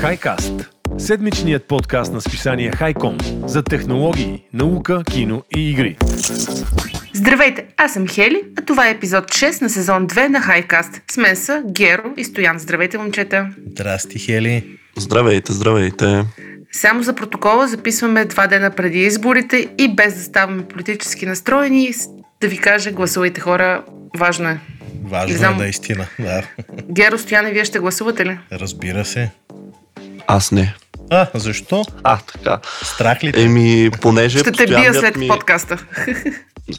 Хайкаст – седмичният подкаст на списание Хайком за технологии, наука, кино и игри. Здравейте, аз съм Хели, а това е епизод 6 на сезон 2 на Хайкаст. С мен са Геро и Стоян. Здравейте, момчета. Здрасти, Хели. Здравейте, здравейте. Само за протокола записваме два дена преди изборите и без да ставаме политически настроени, да ви кажа, гласувайте хора, важно е. Важно знам... е наистина, да. Геро, Стояне, вие ще гласувате ли? Разбира се. Аз не. А, защо? А, така. Страх ли? Еми, понеже... Ще те бия след ми... подкаста.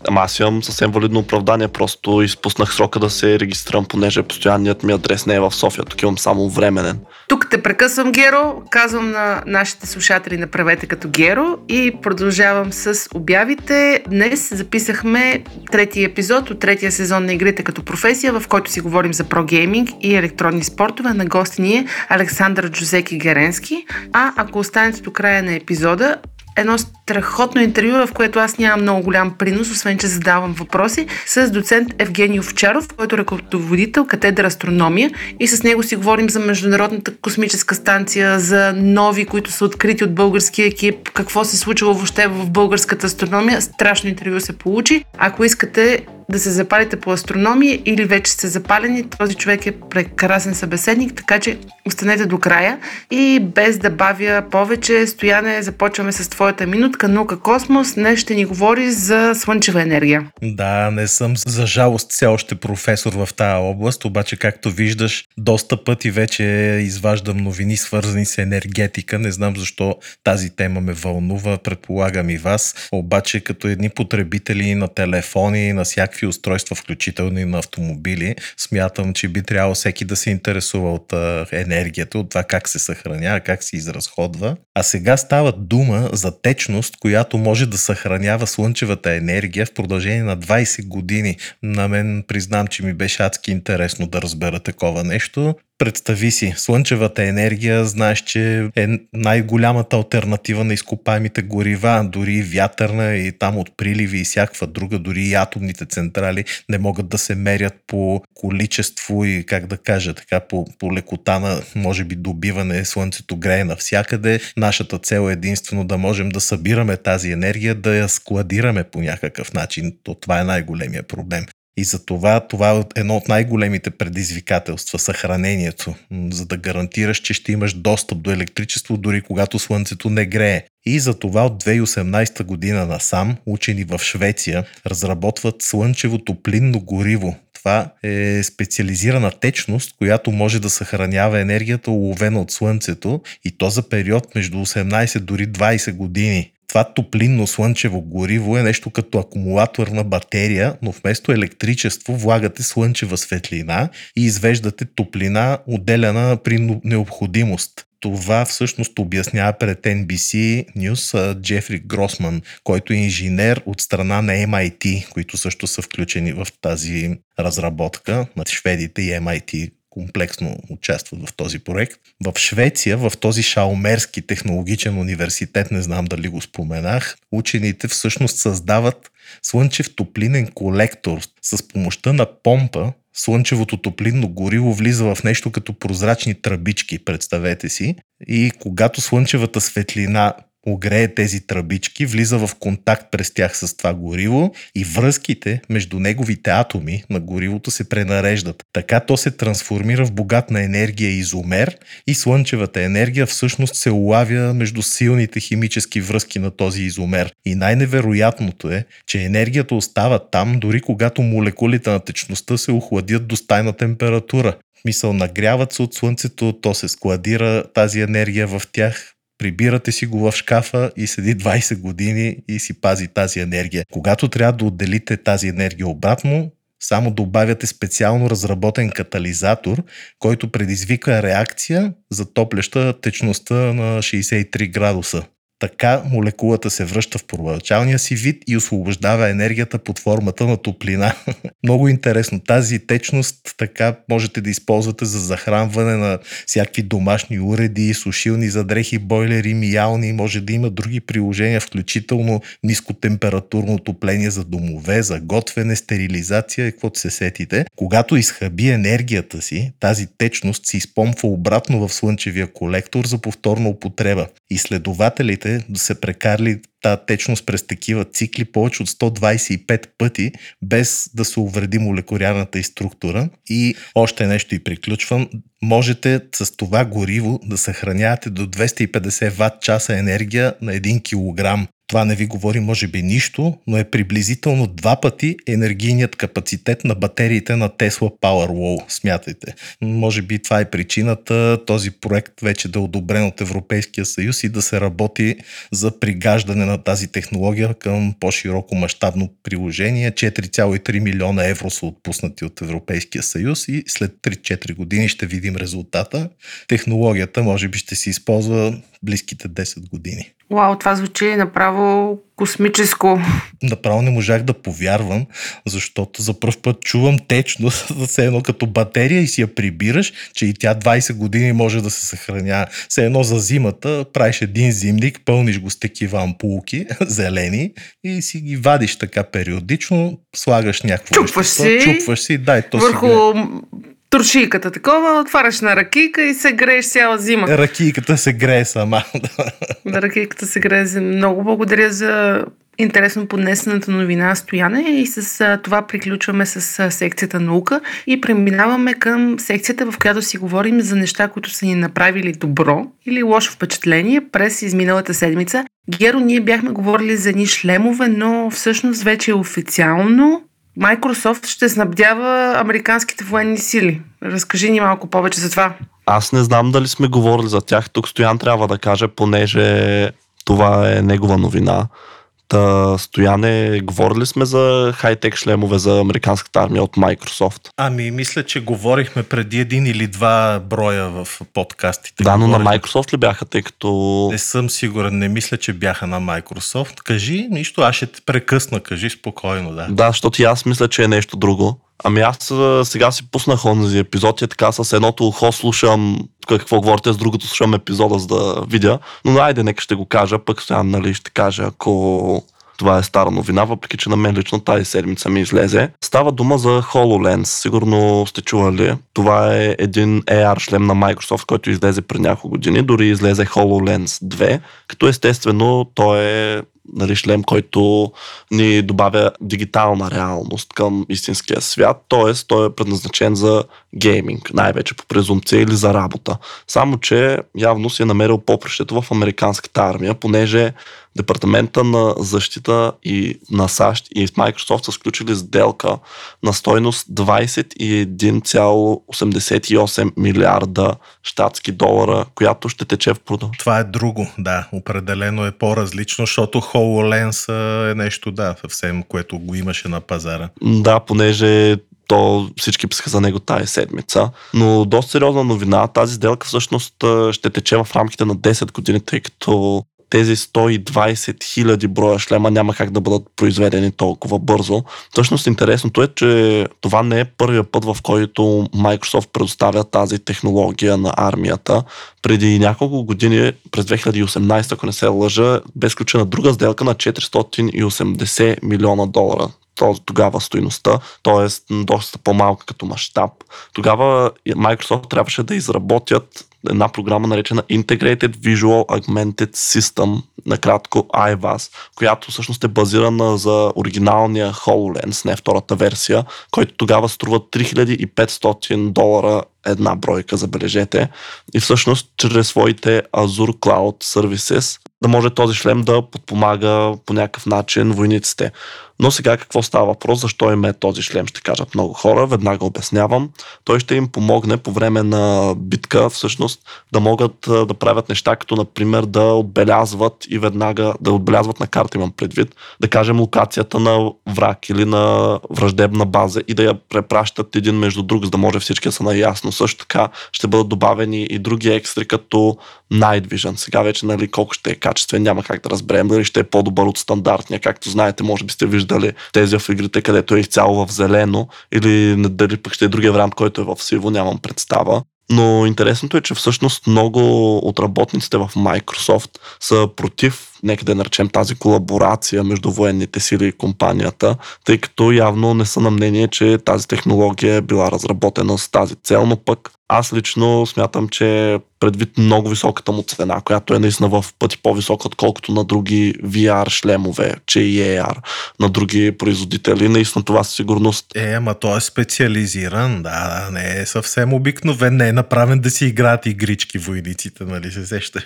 Ама аз имам съвсем валидно оправдание, просто изпуснах срока да се регистрирам, понеже постоянният ми адрес не е в София, тук имам само временен. Тук те прекъсвам, Геро, казвам на нашите слушатели направете като Геро и продължавам с обявите. Днес записахме третия епизод от третия сезон на игрите като професия, в който си говорим за прогейминг и електронни спортове. На гости ни е Александър Джузеки Геренски. А ако останете до края на епизода, едно страхотно интервю, в което аз нямам много голям принос, освен че задавам въпроси, с доцент Евгений Овчаров, който е ръководител катедра астрономия и с него си говорим за Международната космическа станция, за нови, които са открити от българския екип, какво се случва въобще в българската астрономия. Страшно интервю се получи. Ако искате да се запалите по астрономия или вече сте запалени, този човек е прекрасен събеседник, така че останете до края и без да бавя повече, Стояне, започваме с твоята минутка наука космос. Днес ще ни говори за слънчева енергия. Да, не съм за жалост все още професор в тази област, обаче както виждаш, доста пъти вече изваждам новини свързани с енергетика. Не знам защо тази тема ме вълнува, предполагам и вас. Обаче като едни потребители на телефони, на всякакви всякакви устройства, включително и на автомобили, смятам, че би трябвало всеки да се интересува от енергията, от това как се съхранява, как се изразходва. А сега става дума за течност, която може да съхранява слънчевата енергия в продължение на 20 години. На мен признам, че ми беше адски интересно да разбера такова нещо. Представи си, слънчевата енергия, знаеш, че е най-голямата альтернатива на изкопаемите горива, дори вятърна и там от приливи и всякаква друга, дори и атомните централи не могат да се мерят по количество и, как да кажа, така по, по лекота на, може би, добиване, слънцето грее навсякъде. Нашата цел е единствено да можем да събираме тази енергия, да я складираме по някакъв начин. То това е най-големия проблем. И за това това е едно от най-големите предизвикателства съхранението, за да гарантираш, че ще имаш достъп до електричество дори когато слънцето не грее. И за това от 2018 година насам учени в Швеция разработват слънчево топлинно гориво. Това е специализирана течност, която може да съхранява енергията уловена от слънцето и то за период между 18 дори 20 години това топлинно слънчево гориво е нещо като акумулаторна батерия, но вместо електричество влагате слънчева светлина и извеждате топлина, отделяна при необходимост. Това всъщност обяснява пред NBC News Джефри Гросман, който е инженер от страна на MIT, които също са включени в тази разработка на шведите и MIT комплексно участват в този проект. В Швеция, в този Шаумерски технологичен университет, не знам дали го споменах, учените всъщност създават слънчев топлинен колектор с помощта на помпа, слънчевото топлинно гориво влиза в нещо като прозрачни тръбички, представете си. И когато слънчевата светлина огрее тези тръбички, влиза в контакт през тях с това гориво и връзките между неговите атоми на горивото се пренареждат. Така то се трансформира в богат на енергия изомер и слънчевата енергия всъщност се улавя между силните химически връзки на този изомер. И най-невероятното е, че енергията остава там, дори когато молекулите на течността се охладят до стайна температура. Мисъл, нагряват се от слънцето, то се складира тази енергия в тях, прибирате си го в шкафа и седи 20 години и си пази тази енергия. Когато трябва да отделите тази енергия обратно, само добавяте специално разработен катализатор, който предизвика реакция, затопляща течността на 63 градуса. Така молекулата се връща в първоначалния си вид и освобождава енергията под формата на топлина. Много интересно. Тази течност така можете да използвате за захранване на всякакви домашни уреди, сушилни за дрехи, бойлери, миялни. Може да има други приложения, включително нискотемпературно отопление за домове, за готвене, стерилизация и каквото се сетите. Когато изхъби енергията си, тази течност се изпомпва обратно в слънчевия колектор за повторна употреба. Изследователите се прекарали тази течност през такива цикли повече от 125 пъти, без да се увреди молекулярната и структура. И още нещо и приключвам. Можете с това гориво да съхранявате до 250 ватт часа енергия на 1 килограм. Това не ви говори може би нищо, но е приблизително два пъти енергийният капацитет на батериите на Tesla Powerwall. Смятайте. Може би това е причината този проект вече да е одобрен от Европейския съюз и да се работи за пригаждане на тази технология към по-широко мащабно приложение. 4,3 милиона евро са отпуснати от Европейския съюз и след 3-4 години ще видим резултата. Технологията може би ще се използва близките 10 години. Вау, това звучи направо космическо. Направо не можах да повярвам, защото за първ път чувам течност, все едно като батерия и си я прибираш, че и тя 20 години може да се съхранява. Все едно за зимата правиш един зимник, пълниш го с такива ампулки, зелени и си ги вадиш така периодично, слагаш някакво чупваш си, чупваш си, дай то върху си туршийката такова, отваряш на ракийка и се грееш цяла зима. Ракийката се грее сама. да, ракийката се грее. Много благодаря за интересно поднесената новина Стояне и с това приключваме с секцията наука и преминаваме към секцията, в която си говорим за неща, които са ни направили добро или лошо впечатление през изминалата седмица. Геро, ние бяхме говорили за едни шлемове, но всъщност вече е официално Microsoft ще снабдява американските военни сили. Разкажи ни малко повече за това. Аз не знам дали сме говорили за тях. Тук Стоян трябва да каже, понеже това е негова новина. Та, Стояне, говорили сме за хай-тек шлемове за американската армия от Microsoft? Ами, мисля, че говорихме преди един или два броя в подкастите. Да, но говорихме. на Microsoft ли бяха, тъй като... Не съм сигурен, не мисля, че бяха на Microsoft. Кажи, нищо, аз ще те прекъсна, кажи спокойно, да. Да, защото и аз мисля, че е нещо друго. Ами аз сега си пуснах онзи епизод и така с едното ухо слушам какво говорите, с другото слушам епизода, за да видя. Но айде, нека ще го кажа, пък сега нали, ще кажа, ако това е стара новина, въпреки че на мен лично тази седмица ми излезе. Става дума за HoloLens. Сигурно сте чували. Това е един AR шлем на Microsoft, който излезе преди няколко години. Дори излезе HoloLens 2, като естествено той е нали, шлем, който ни добавя дигитална реалност към истинския свят, т.е. той е предназначен за гейминг, най-вече по презумпция или за работа. Само, че явно си е намерил попрещето в американската армия, понеже Департамента на защита и на САЩ и Microsoft са сключили сделка на стойност 21,88 милиарда щатски долара, която ще тече в продължение. Това е друго, да. Определено е по-различно, защото HoloLens е нещо, да, съвсем, което го имаше на пазара. Да, понеже то всички писаха за него тази седмица. Но доста сериозна новина. Тази сделка всъщност ще тече в рамките на 10 години, тъй като тези 120 хиляди броя шлема няма как да бъдат произведени толкова бързо. Всъщност интересното е, че това не е първия път, в който Microsoft предоставя тази технология на армията. Преди няколко години, през 2018, ако не се лъжа, бе сключена друга сделка на 480 милиона долара тогава стоиността, т.е. доста по-малка като мащаб. Тогава Microsoft трябваше да изработят една програма наречена Integrated Visual Augmented System, накратко IVAS, която всъщност е базирана за оригиналния HoloLens, не втората версия, който тогава струва 3500 долара една бройка, забележете. И всъщност чрез своите Azure Cloud Services да може този шлем да подпомага по някакъв начин войниците. Но сега какво става въпрос? Защо им е този шлем? Ще кажат много хора. Веднага обяснявам. Той ще им помогне по време на битка всъщност да могат да правят неща, като например да отбелязват и веднага да отбелязват на карта, имам предвид, да кажем локацията на враг или на враждебна база и да я препращат един между друг, за да може всички да са наясно но също така ще бъдат добавени и други екстри, като Night Vision. Сега вече, нали, колко ще е качествен, няма как да разберем дали ще е по-добър от стандартния. Както знаете, може би сте виждали тези в игрите, където е изцяло в зелено, или дали пък ще е другия вариант, който е в сиво, нямам представа. Но интересното е, че всъщност много от работниците в Microsoft са против, нека да наречем тази колаборация между военните сили и компанията, тъй като явно не са на мнение, че тази технология е била разработена с тази цел, но пък аз лично смятам, че предвид много високата му цена, която е наистина в пъти по-висока, отколкото на други VR шлемове, че и AR, на други производители. Наистина това със сигурност. Е, ама той е специализиран, да, не е съвсем обикновен, не е направен да си играят игрички войниците, нали се сещаш.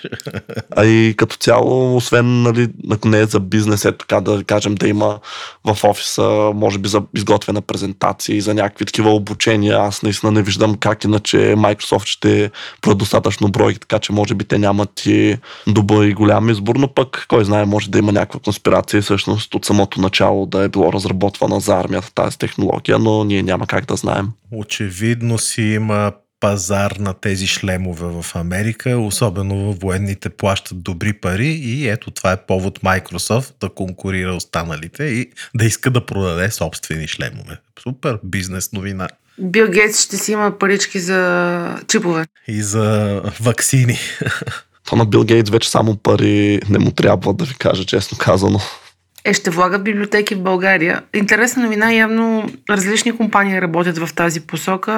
А и като цяло, освен, нали, ако не е за бизнес, е така да кажем, да има в офиса, може би за изготвена презентация и за някакви такива обучения, аз наистина не виждам как иначе Microsoft ще бъдат достатъчно бройки, така че може би те нямат и добър и голям избор, но пък кой знае, може да има някаква конспирация всъщност от самото начало да е било разработвана за армията тази технология, но ние няма как да знаем. Очевидно си има пазар на тези шлемове в Америка, особено военните плащат добри пари и ето това е повод Microsoft да конкурира останалите и да иска да продаде собствени шлемове. Супер бизнес новина. Бил Гейтс ще си има парички за чипове. И за вакцини. То на Бил Гейтс вече само пари не му трябва, да ви кажа честно казано. Е, ще влага в библиотеки в България. Интересна новина, явно различни компании работят в тази посока,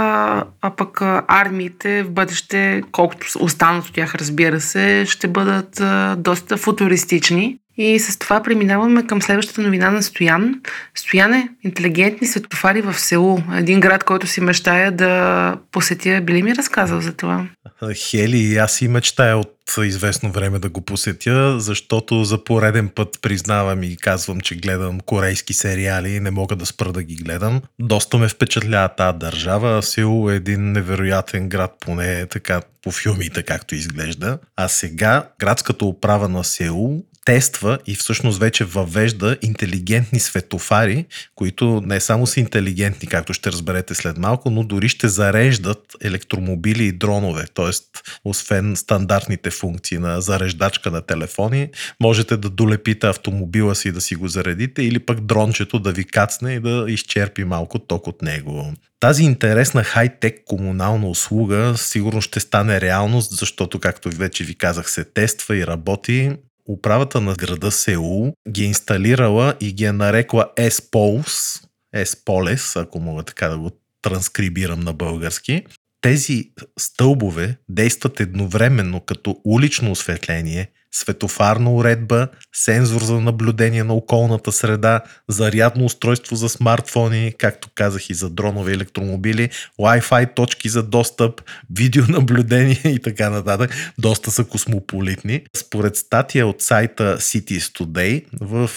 а пък армиите в бъдеще, колкото останат от тях, разбира се, ще бъдат доста футуристични. И с това преминаваме към следващата новина на Стоян. Стоян е интелигентни светофари в Сеул. Един град, който си мечтая да посетя. Би ли ми разказал за това? Хели, аз и мечтая от известно време да го посетя, защото за пореден път признавам и казвам, че гледам корейски сериали и не мога да спра да ги гледам. Доста ме впечатлява тази държава. Сеул е един невероятен град, поне така по филмите, както изглежда. А сега градската управа на Сеул тества и всъщност вече въвежда интелигентни светофари, които не само са интелигентни, както ще разберете след малко, но дори ще зареждат електромобили и дронове. Тоест, освен стандартните функции на зареждачка на телефони, можете да долепите автомобила си да си го заредите или пък дрончето да ви кацне и да изчерпи малко ток от него. Тази интересна хай-тек комунална услуга сигурно ще стане реалност, защото, както вече ви казах, се тества и работи управата на града Сеул ги е инсталирала и ги е нарекла S-Poles, S-Poles, ако мога така да го транскрибирам на български. Тези стълбове действат едновременно като улично осветление, светофарна уредба, сензор за наблюдение на околната среда, зарядно устройство за смартфони, както казах и за дронове електромобили, Wi-Fi точки за достъп, видеонаблюдение и така нататък. Доста са космополитни. Според статия от сайта Cities Today, в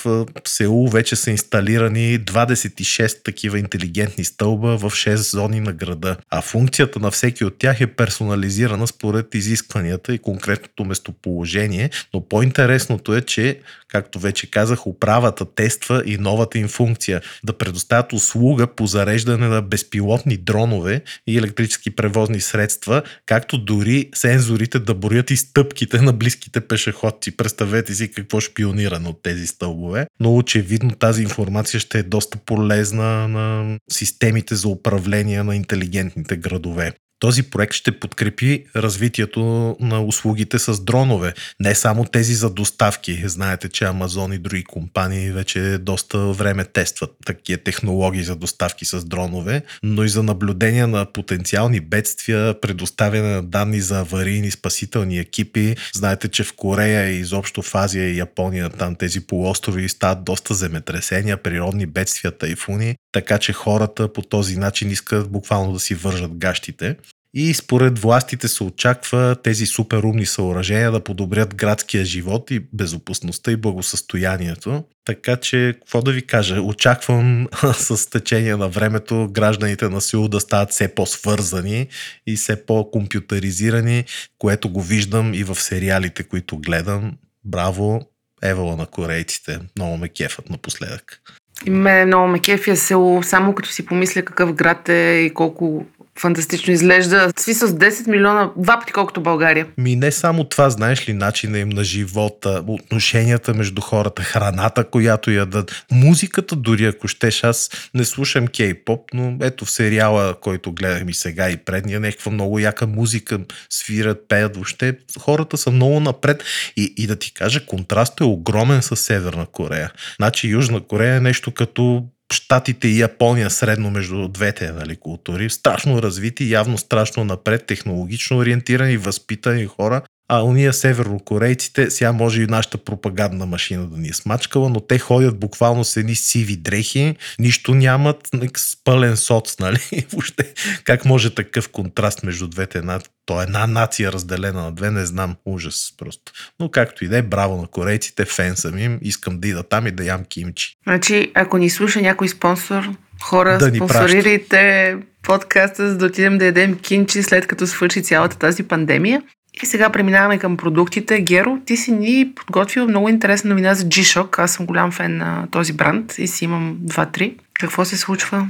Сеул вече са инсталирани 26 такива интелигентни стълба в 6 зони на града, а функцията на всеки от тях е персонализирана според изискванията и конкретното местоположение, но по-интересното е, че, както вече казах, управата тества и новата им функция да предоставят услуга по зареждане на безпилотни дронове и електрически превозни средства, както дори сензорите да броят и стъпките на близките пешеходци. Представете си какво шпионирано от тези стълбове. Но очевидно тази информация ще е доста полезна на системите за управление на интелигентните градове. Този проект ще подкрепи развитието на услугите с дронове. Не само тези за доставки. Знаете, че Амазон и други компании вече доста време тестват такива технологии за доставки с дронове, но и за наблюдение на потенциални бедствия, предоставяне на данни за аварийни спасителни екипи. Знаете, че в Корея и изобщо в Азия и Япония там тези полуострови стават доста земетресения, природни бедствия, тайфуни, така че хората по този начин искат буквално да си вържат гащите. И според властите се очаква тези суперумни съоръжения да подобрят градския живот и безопасността и благосъстоянието. Така че, какво да ви кажа, очаквам с течение на времето гражданите на Сеул да стават все по-свързани и все по-компютъризирани, което го виждам и в сериалите, които гледам. Браво, евала на корейците. Много ме кефат напоследък. И мен много ме кефия село, само като си помисля какъв град е и колко фантастично изглежда. Смисъл с 10 милиона, два пъти колкото България. Ми не само това, знаеш ли, начина им на живота, отношенията между хората, храната, която ядат, музиката дори, ако щеш, аз не слушам кей-поп, но ето в сериала, който гледах ми сега и предния, някаква много яка музика, свират, пеят, въобще хората са много напред и, и да ти кажа, контрастът е огромен с Северна Корея. Значи Южна Корея е нещо като Штатите и Япония средно между двете нали, култури. Страшно развити, явно страшно напред, технологично ориентирани, възпитани хора. А уния севернокорейците, сега може и нашата пропагандна машина да ни е смачкала, но те ходят буквално с едни сиви дрехи, нищо нямат, с пълен соц, нали? Въобще, как може такъв контраст между двете? Една, то е една нация разделена на две, не знам, ужас просто. Но както и да е, браво на корейците, фен съм им, искам да ида там и да ям кимчи. Значи, ако ни слуша някой спонсор, хора, да спонсорирайте подкаста, за да отидем да ядем кинчи след като свърши цялата тази пандемия. И сега преминаваме към продуктите. Геро, ти си ни подготвил много интересна новина за G-Shock. Аз съм голям фен на този бранд и си имам 2-3. Какво се случва?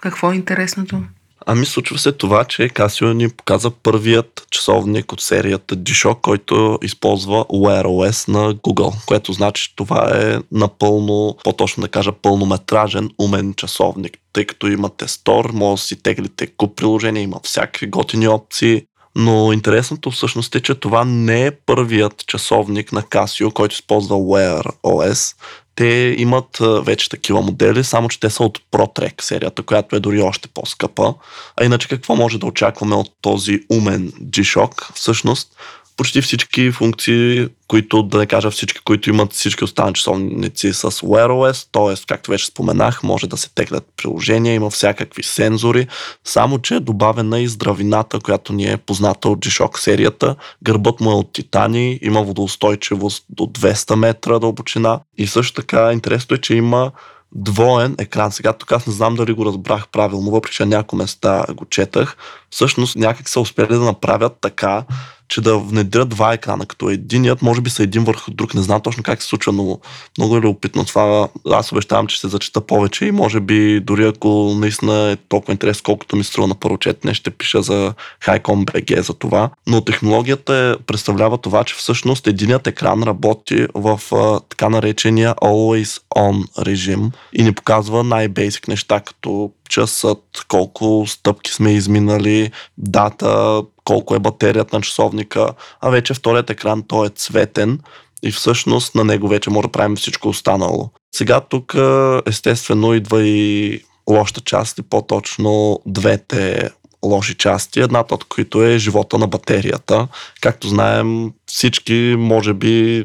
Какво е интересното? Ами случва се това, че Casio ни показа първият часовник от серията G-Shock, който използва Wear OS на Google, което значи, че това е напълно, по-точно да кажа, пълнометражен умен часовник, тъй като имате стор, може да си теглите куп приложения, има всякакви готини опции, но интересното всъщност е, че това не е първият часовник на Casio, който използва Wear OS. Те имат вече такива модели, само че те са от ProTrack серията, която е дори още по-скъпа. А иначе какво може да очакваме от този умен G-Shock? Всъщност, почти всички функции, които, да не кажа всички, които имат всички останали часовници с Wear OS, т.е. както вече споменах, може да се теглят приложения, има всякакви сензори, само че е добавена и здравината, която ни е позната от G-Shock серията. Гърбът му е от титани, има водоустойчивост до 200 метра дълбочина и също така интересно е, че има двоен екран. Сега тук аз не знам дали го разбрах правилно, въпреки че на някои места го четах. Всъщност някак са успели да направят така, че да внедрят два екрана, като единият може би са един върху друг. Не знам точно как се случва, но много е любопитно това. Аз обещавам, че ще зачита повече и може би дори ако наистина е толкова интересно, колкото ми струва на първо четене, ще пиша за Highcom BG за това. Но технологията е, представлява това, че всъщност единият екран работи в а, така наречения Always On режим и ни показва най-бейсик неща, като часът, колко стъпки сме изминали, дата, колко е батерията на часовника, а вече вторият екран той е цветен и всъщност на него вече може да правим всичко останало. Сега тук естествено идва и лошата част и по-точно двете лоши части, едната от които е живота на батерията. Както знаем, всички, може би,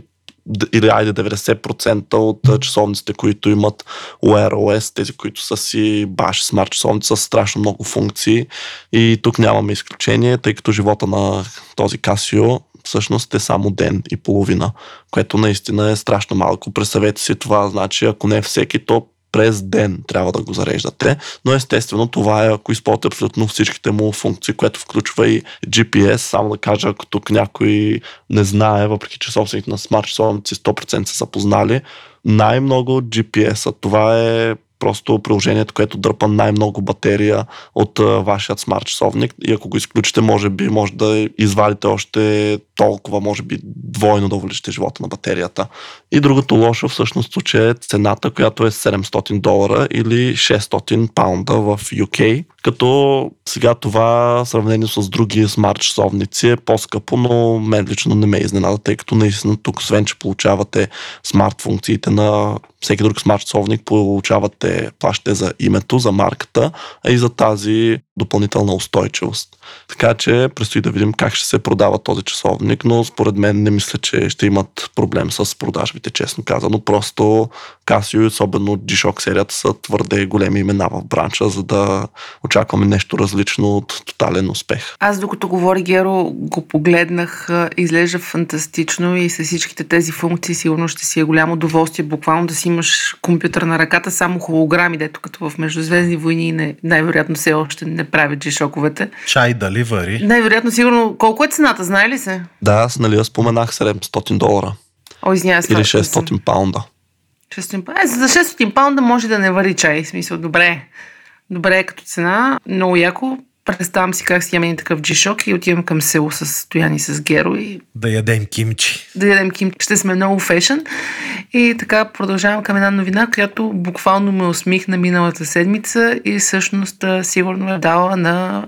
или айде 90% от часовниците, които имат Wear OS, тези, които са си баш смарт часовници, са страшно много функции и тук нямаме изключение, тъй като живота на този Casio всъщност е само ден и половина, което наистина е страшно малко. Представете си това, значи ако не всеки, то през ден трябва да го зареждате, но естествено това е ако използвате абсолютно всичките му функции, което включва и GPS, само да кажа, ако тук някой не знае, въпреки че собствените на смарт часовници 100% са познали, най-много GPS-а. Това е просто приложението, което дърпа най-много батерия от а, вашият смарт часовник и ако го изключите, може би може да извадите още толкова, може би двойно да увеличите живота на батерията. И другото лошо всъщност случай е цената, която е 700 долара или 600 паунда в UK, като сега това сравнение с други смарт часовници е по-скъпо, но мен лично не ме изненада, тъй като наистина тук, освен че получавате смарт функциите на всеки друг смарт часовник, получавате, плащате за името, за марката, а и за тази допълнителна устойчивост. Така че предстои да видим как ще се продава този часовник, но според мен не мисля, че ще имат проблем с продажбите, честно казано. Просто Casio и особено G-Shock серията са твърде големи имена в бранша, за да очакваме нещо различно от тотален успех. Аз докато говори Геро, го погледнах, изглежда фантастично и с всичките тези функции сигурно ще си е голямо удоволствие буквално да си имаш компютър на ръката, само холограми, дето като в Междузвездни войни най-вероятно все още не правят G-шоковете. Чай дали вари? Най-вероятно сигурно. Колко е цената, знае ли се? Да, аз нали я споменах 700 долара. О, извиня, Или 600 паунда. 600, е, за 600 паунда може да не вари чай. В смисъл, добре. Добре е като цена, много яко. Представям си как си имам един такъв джишок и отивам към село с Стояни с Геро и Да ядем кимчи. да ядем ким. Ще сме много фешън. И така продължавам към една новина, която буквално ме усмихна миналата седмица и всъщност сигурно е дала на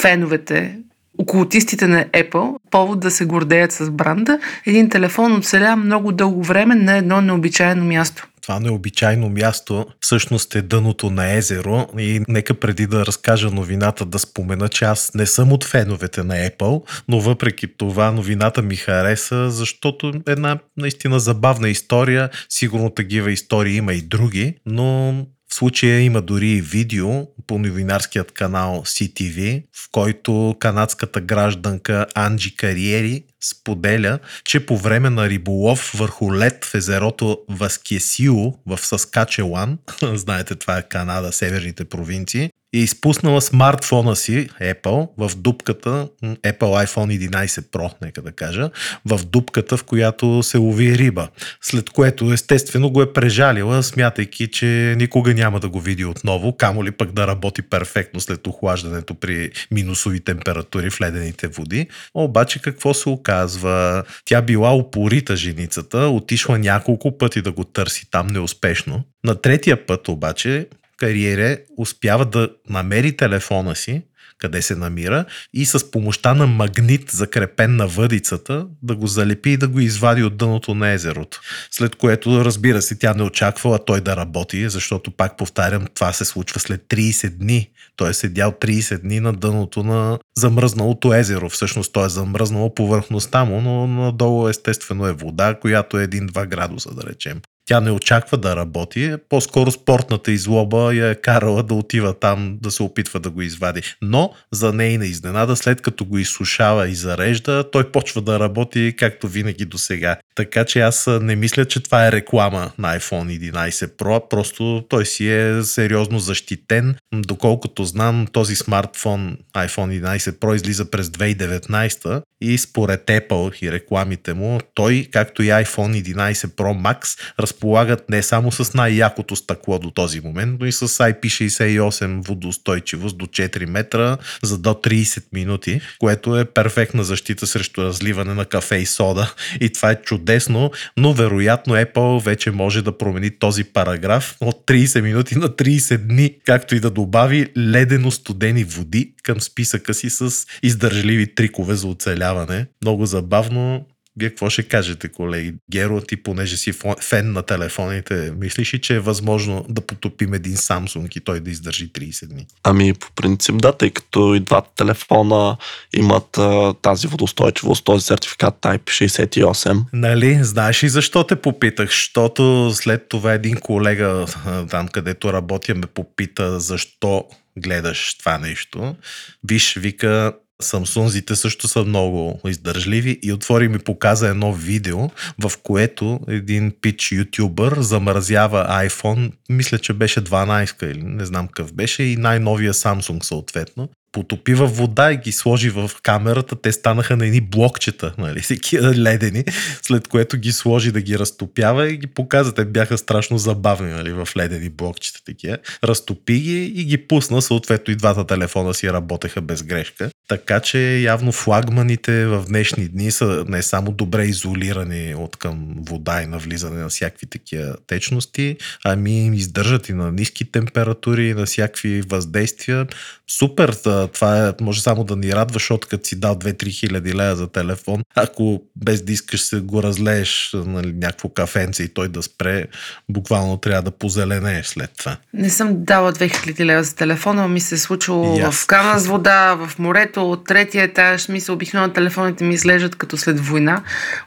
феновете, окултистите на Apple, повод да се гордеят с бранда. Един телефон оцеля много дълго време на едно необичайно място. Това необичайно място всъщност е дъното на езеро и нека преди да разкажа новината да спомена, че аз не съм от феновете на Apple, но въпреки това новината ми хареса, защото една наистина забавна история, сигурно такива истории има и други, но в случая има дори видео по новинарският канал CTV, в който канадската гражданка Анджи Кариери споделя, че по време на риболов върху лед в езерото Васкесио в Съскачелан, знаете това е Канада, северните провинции, е изпуснала смартфона си Apple в дупката, Apple iPhone 11 Pro, нека да кажа, в дупката, в която се лови риба. След което естествено го е прежалила, смятайки, че никога няма да го види отново, камо ли пък да работи перфектно след охлаждането при минусови температури в ледените води. Обаче какво се оказва? Тя била упорита женицата, отишла няколко пъти да го търси там неуспешно. На третия път обаче кариере успява да намери телефона си, къде се намира, и с помощта на магнит, закрепен на въдицата, да го залепи и да го извади от дъното на езерото. След което, разбира се, тя не очаквала той да работи, защото, пак повтарям, това се случва след 30 дни. Той е седял 30 дни на дъното на замръзналото езеро. Всъщност той е замръзнало повърхността му, но надолу естествено е вода, която е 1-2 градуса, да речем. Тя не очаква да работи, по-скоро спортната излоба я е карала да отива там да се опитва да го извади. Но за нейна изненада, след като го изсушава и зарежда, той почва да работи както винаги до сега. Така че аз не мисля, че това е реклама на iPhone 11 Pro, просто той си е сериозно защитен. Доколкото знам, този смартфон iPhone 11 Pro излиза през 2019 и според Apple и рекламите му, той, както и iPhone 11 Pro Max, разполагат не само с най-якото стъкло до този момент, но и с IP68 водоустойчивост до 4 метра за до 30 минути, което е перфектна защита срещу разливане на кафе и сода. И това е чудесно, но вероятно Apple вече може да промени този параграф от 30 минути на 30 дни, както и да добави ледено студени води към списъка си с издържливи трикове за оцеляване. Много забавно, вие какво ще кажете, колеги? Геро, ти понеже си фен на телефоните, мислиш ли, че е възможно да потопим един Samsung и той да издържи 30 дни? Ами, по принцип да, тъй като и двата телефона имат а, тази водостойчивост, този сертификат Type 68. Нали? Знаеш ли защо те попитах? Защото след това един колега там, където работя, ме попита защо гледаш това нещо. Виж, вика, Самсунзите също са много издържливи и отвори ми показа едно видео, в което един пич ютубър замразява iPhone, мисля, че беше 12 или не знам какъв беше и най-новия Samsung съответно потопи във вода и ги сложи в камерата, те станаха на едни блокчета, нали, такива ледени, след което ги сложи да ги разтопява и ги показа. Те бяха страшно забавни нали, в ледени блокчета такива. Разтопи ги и ги пусна, съответно и двата телефона си работеха без грешка. Така че явно флагманите в днешни дни са не само добре изолирани от към вода и навлизане на всякакви такива течности, ами им издържат и на ниски температури, и на всякакви въздействия. Супер, това е, може само да ни радва, защото като си дал 2-3 хиляди лея за телефон, ако без да искаш се го разлееш на нали, някакво кафенце и той да спре, буквално трябва да позеленееш след това. Не съм дала 2000 лева за телефона, ми се е случило в кана с вода, в морето, от третия етаж, ми се обикновено телефоните ми излежат като след война.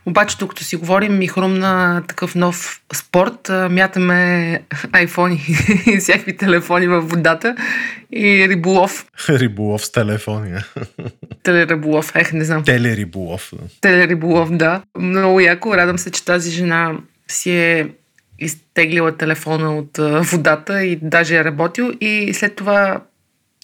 Обаче, докато си говорим, ми хрумна такъв нов спорт. Мятаме айфони и всякакви телефони във водата и риболов. риболов с телефони. Телериболов, ех, не знам. Телериболов. Телериболов, да. Много яко. Радвам се, че тази жена си е изтеглила телефона от водата и даже е работил и след това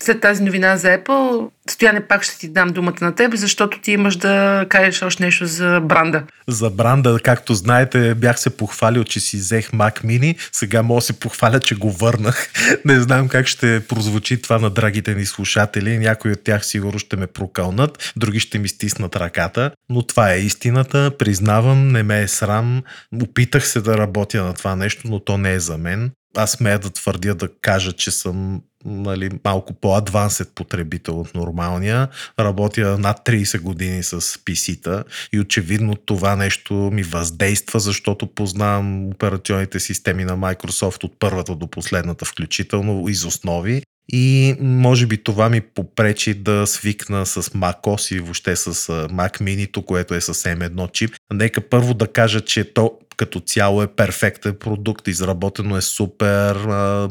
след тази новина за Apple, Стояне, пак ще ти дам думата на теб, защото ти имаш да кажеш още нещо за бранда. За бранда, както знаете, бях се похвалил, че си взех Mac Mini. Сега мога да се похваля, че го върнах. Не знам как ще прозвучи това на драгите ни слушатели. Някои от тях сигурно ще ме прокълнат, други ще ми стиснат ръката. Но това е истината. Признавам, не ме е срам. Опитах се да работя на това нещо, но то не е за мен аз смея да твърдя да кажа, че съм нали, малко по-адвансет потребител от нормалния. Работя над 30 години с PC-та и очевидно това нещо ми въздейства, защото познавам операционните системи на Microsoft от първата до последната включително из основи и може би това ми попречи да свикна с macOS и въобще с Mac Mini, което е съвсем едно чип. Нека първо да кажа, че то като цяло е перфектен продукт, изработено е супер,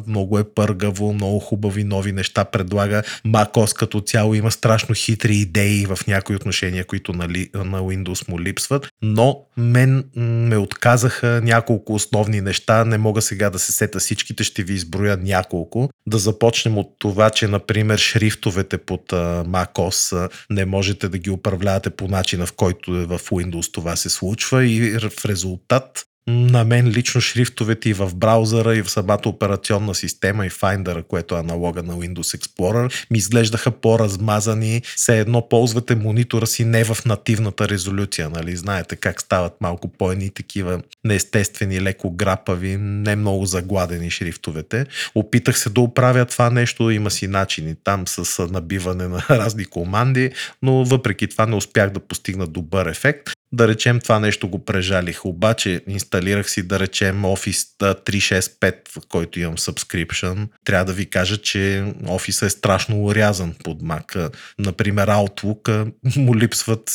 много е пъргаво, много хубави нови неща предлага. macOS като цяло има страшно хитри идеи в някои отношения, които на, на Windows му липсват, но мен ме отказаха няколко основни неща, не мога сега да се сета всичките, ще ви изброя няколко. Да започнем от това, че например шрифтовете под macOS не можете да ги управлявате по начина в който е в Windows това се случва и в резултат на мен лично шрифтовете и в браузъра, и в самата операционна система, и Finder, което е аналога на Windows Explorer, ми изглеждаха по-размазани. Все едно ползвате монитора си не в нативната резолюция, нали? Знаете как стават малко по-едни такива неестествени, леко грапави, не много загладени шрифтовете. Опитах се да оправя това нещо, има си начини там с набиване на разни команди, но въпреки това не успях да постигна добър ефект. Да речем това нещо го прежалих, обаче инсталирах си да речем Office 365, в който имам subscription. Трябва да ви кажа, че Office е страшно урязан под Mac. Например Outlook му липсват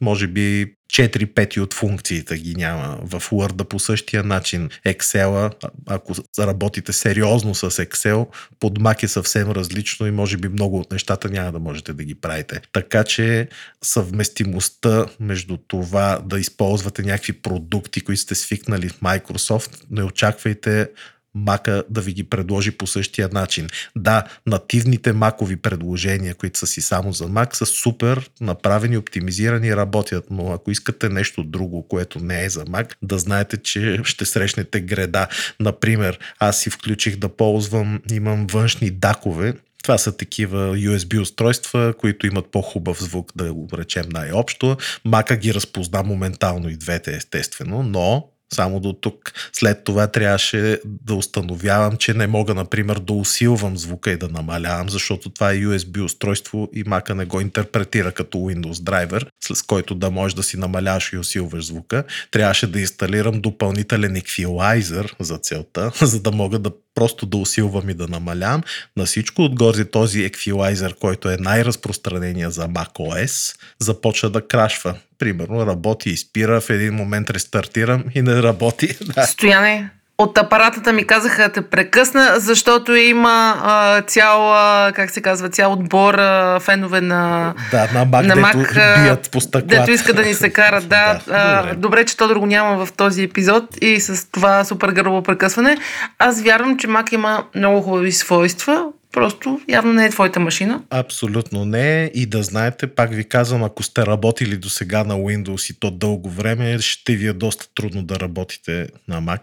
може би 4-5 от функциите ги няма в Word по същия начин. Excel, ако работите сериозно с Excel, под Mac е съвсем различно и може би много от нещата няма да можете да ги правите. Така че съвместимостта между това да използвате някакви продукти, които сте свикнали в Microsoft, не очаквайте мака да ви ги предложи по същия начин. Да, нативните макови предложения, които са си само за Mac, са супер направени, оптимизирани, работят, но ако искате нещо друго, което не е за Mac, да знаете, че ще срещнете греда. Например, аз си включих да ползвам, имам външни дакове, това са такива USB устройства, които имат по-хубав звук, да го речем най-общо. Мака ги разпозна моментално и двете, естествено, но само до тук. След това трябваше да установявам, че не мога, например, да усилвам звука и да намалявам, защото това е USB устройство и мака не го интерпретира като Windows драйвер, с който да можеш да си намаляваш и усилваш звука. Трябваше да инсталирам допълнителен еквилайзер за целта, за да мога да просто да усилвам и да намалявам. На всичко отгоре този еквилайзер, който е най-разпространения за macOS, започва да крашва. Примерно работи и спира, в един момент рестартирам и не работи. Стояне, от апаратата ми казаха да те прекъсна, защото има а, цял, а, как се казва, цял отбор а, фенове на, да, на Mac, на Mac дето бият по стъклата. Дето иска да ни се карат, да. да а, добре. добре, че Тодор го няма в този епизод и с това супер гърбо прекъсване. Аз вярвам, че Mac има много хубави свойства, Просто явно не е твоята машина. Абсолютно не. И да знаете, пак ви казвам, ако сте работили до сега на Windows и то дълго време, ще ви е доста трудно да работите на Mac.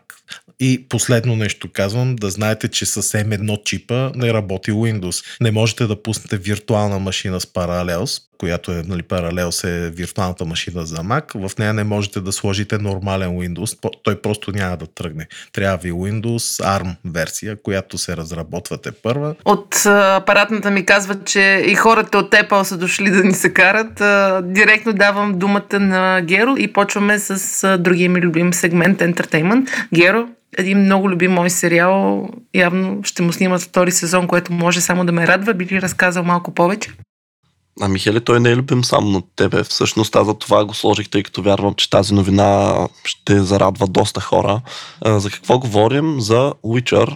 И последно нещо казвам, да знаете, че с M1 чипа не работи Windows. Не можете да пуснете виртуална машина с Parallels, която е нали, Parallels е виртуалната машина за Mac. В нея не можете да сложите нормален Windows. Той просто няма да тръгне. Трябва ви Windows ARM версия, която се разработвате първа. От апаратната ми казва, че и хората от Apple са дошли да ни се карат. Директно давам думата на Геро и почваме с другия ми любим сегмент Entertainment. Геро, един много любим мой сериал. Явно ще му снимат втори сезон, което може само да ме радва. Би ли разказал малко повече? А Михеле, той не е любим само на тебе. Всъщност аз за това го сложих, тъй като вярвам, че тази новина ще зарадва доста хора. За какво говорим? За Witcher,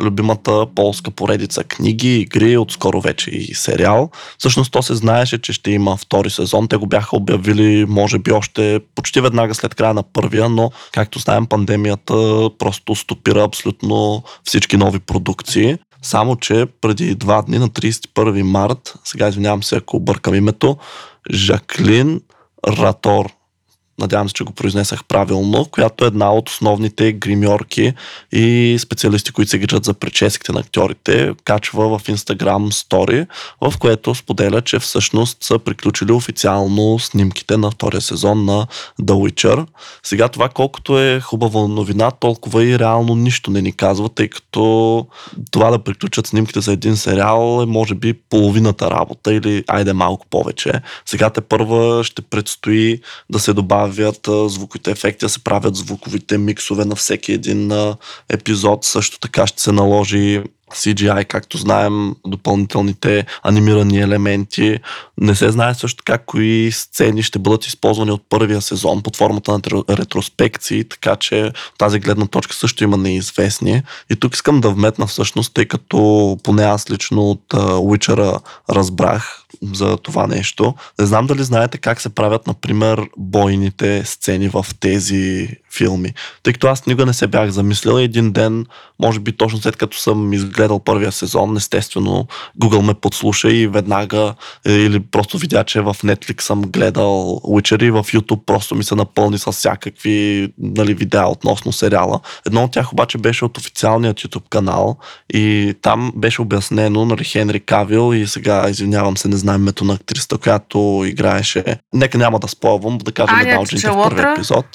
любимата полска поредица книги, игри, отскоро вече и сериал. Всъщност то се знаеше, че ще има втори сезон. Те го бяха обявили, може би, още почти веднага след края на първия, но, както знаем, пандемията просто стопира абсолютно всички нови продукции. Само, че преди два дни на 31 март, сега извинявам се ако объркам името, Жаклин Ратор надявам се, че го произнесах правилно, която е една от основните гримьорки и специалисти, които се грижат за прическите на актьорите, качва в Instagram стори, в което споделя, че всъщност са приключили официално снимките на втория сезон на The Witcher. Сега това колкото е хубава новина, толкова и реално нищо не ни казва, тъй като това да приключат снимките за един сериал е може би половината работа или айде малко повече. Сега те първа ще предстои да се добави правят звуковите ефекти, да се правят звуковите миксове на всеки един епизод. Също така ще се наложи CGI, както знаем, допълнителните анимирани елементи. Не се знае също така кои сцени ще бъдат използвани от първия сезон под формата на ретроспекции, така че тази гледна точка също има неизвестни. И тук искам да вметна всъщност, тъй като поне аз лично от Уичера разбрах за това нещо. Не знам дали знаете как се правят, например, бойните сцени в тези филми. Тъй като аз никога не се бях замислил един ден, може би точно след като съм изгледал първия сезон, естествено Google ме подслуша и веднага е, или просто видя, че в Netflix съм гледал Witcher и в YouTube просто ми се напълни с всякакви нали, видеа относно сериала. Едно от тях обаче беше от официалният YouTube канал и там беше обяснено нали, Хенри Кавил и сега извинявам се, не знам името на актриста, която играеше. Нека няма да спойвам, да кажем една от в първия епизод.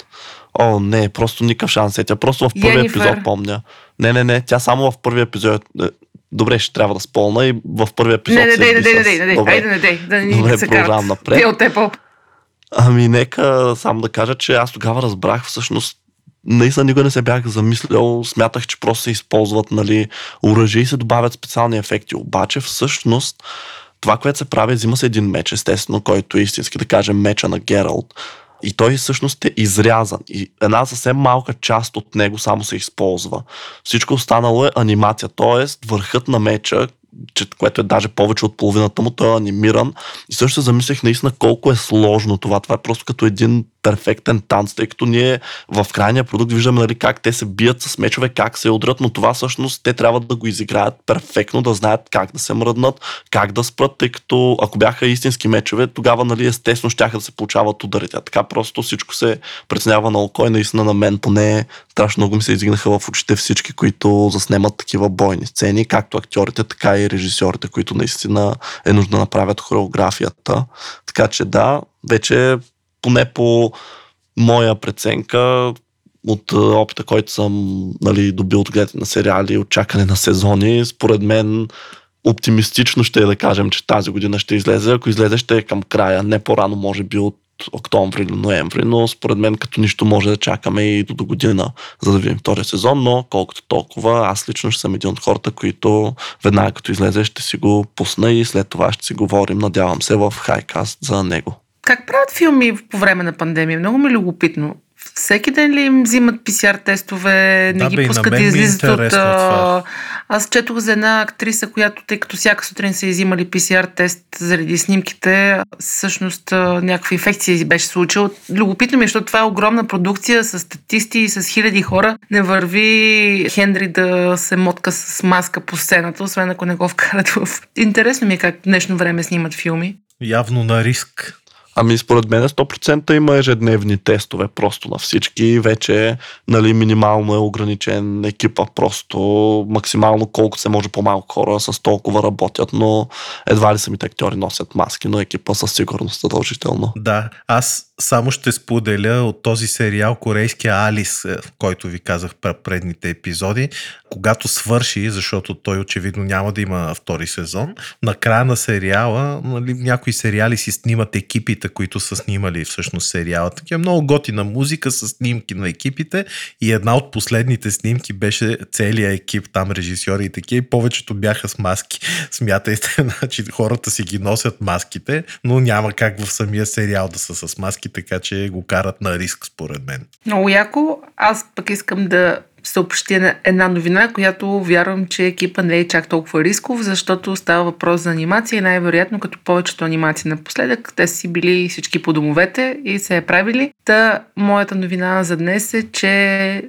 О, не, просто никакъв шанс е. Тя просто в първия епизод помня. Не, не, не, тя само в първия епизод. Е, добре, ще трябва да сполна, и в първия епизод. Не, не, не, не, не, не, не, Добре, айде, не, не, да не Добре, се продължавам напред. Ти. Ами, нека само да кажа, че аз тогава разбрах всъщност наистина никога не се бях замислял, смятах, че просто се използват нали, оръжия и се добавят специални ефекти. Обаче всъщност това, което се прави, взима се един меч, естествено, който е истински, да кажем, меча на Гералт и той всъщност е изрязан. И една съвсем малка част от него само се използва. Всичко останало е анимация, т.е. върхът на меча, което е даже повече от половината му, той е анимиран. И също се замислих наистина колко е сложно това. Това е просто като един перфектен танц, тъй като ние в крайния продукт виждаме нали, как те се бият с мечове, как се удрят, но това всъщност те трябва да го изиграят перфектно, да знаят как да се мръднат, как да спрат, тъй като ако бяха истински мечове, тогава нали, естествено ще да се получават ударите. А така просто всичко се преценява на око и наистина на мен поне страшно много ми се издигнаха в очите всички, които заснемат такива бойни сцени, както актьорите, така и режисьорите, които наистина е нужно да направят хореографията. Така че да, вече поне по моя преценка, от опита, който съм нали, добил от гледане на сериали, от чакане на сезони, според мен оптимистично ще е да кажем, че тази година ще излезе. Ако излезе, ще е към края, не по-рано, може би от октомври или ноември, но според мен като нищо може да чакаме и до, до година, за да видим втория сезон, но колкото толкова, аз лично ще съм един от хората, които веднага като излезе ще си го пусна и след това ще си говорим, надявам се, в хайкаст за него. Как правят филми по време на пандемия? Много ми е любопитно. Всеки ден ли им взимат PCR тестове, не да, ги пускат да излизат от... Това. Аз четох за една актриса, която, тъй като всяка сутрин са изимали PCR тест заради снимките, всъщност някаква инфекция беше случила. Любопитно ми е, защото това е огромна продукция с статисти и с хиляди хора. Не върви Хенри да се мотка с маска по сцената, освен ако не го вкарат в... Интересно ми е как днешно време снимат филми. Явно на риск. Ами според мен 100% има ежедневни тестове просто на всички. Вече нали, минимално е ограничен екипа. Просто максимално колко се може по-малко хора с толкова работят, но едва ли самите актьори носят маски, но екипа със сигурност задължително. Да, аз само ще споделя от този сериал Корейския Алис, е, който ви казах предните епизоди, когато свърши, защото той очевидно няма да има втори сезон, на края на сериала, нали, някои сериали си снимат екипите, които са снимали всъщност сериала. Такива много готина музика с снимки на екипите и една от последните снимки беше целият екип, там режисьори и такива, и повечето бяха с маски. Смятайте, значи хората си ги носят маските, но няма как в самия сериал да са с маски, така че го карат на риск, според мен. Много яко. Аз пък искам да съобщя една новина, която вярвам, че екипа не е чак толкова рисков, защото става въпрос за анимация и най-вероятно като повечето анимации напоследък, те си били всички по домовете и се е правили. Та, моята новина за днес е, че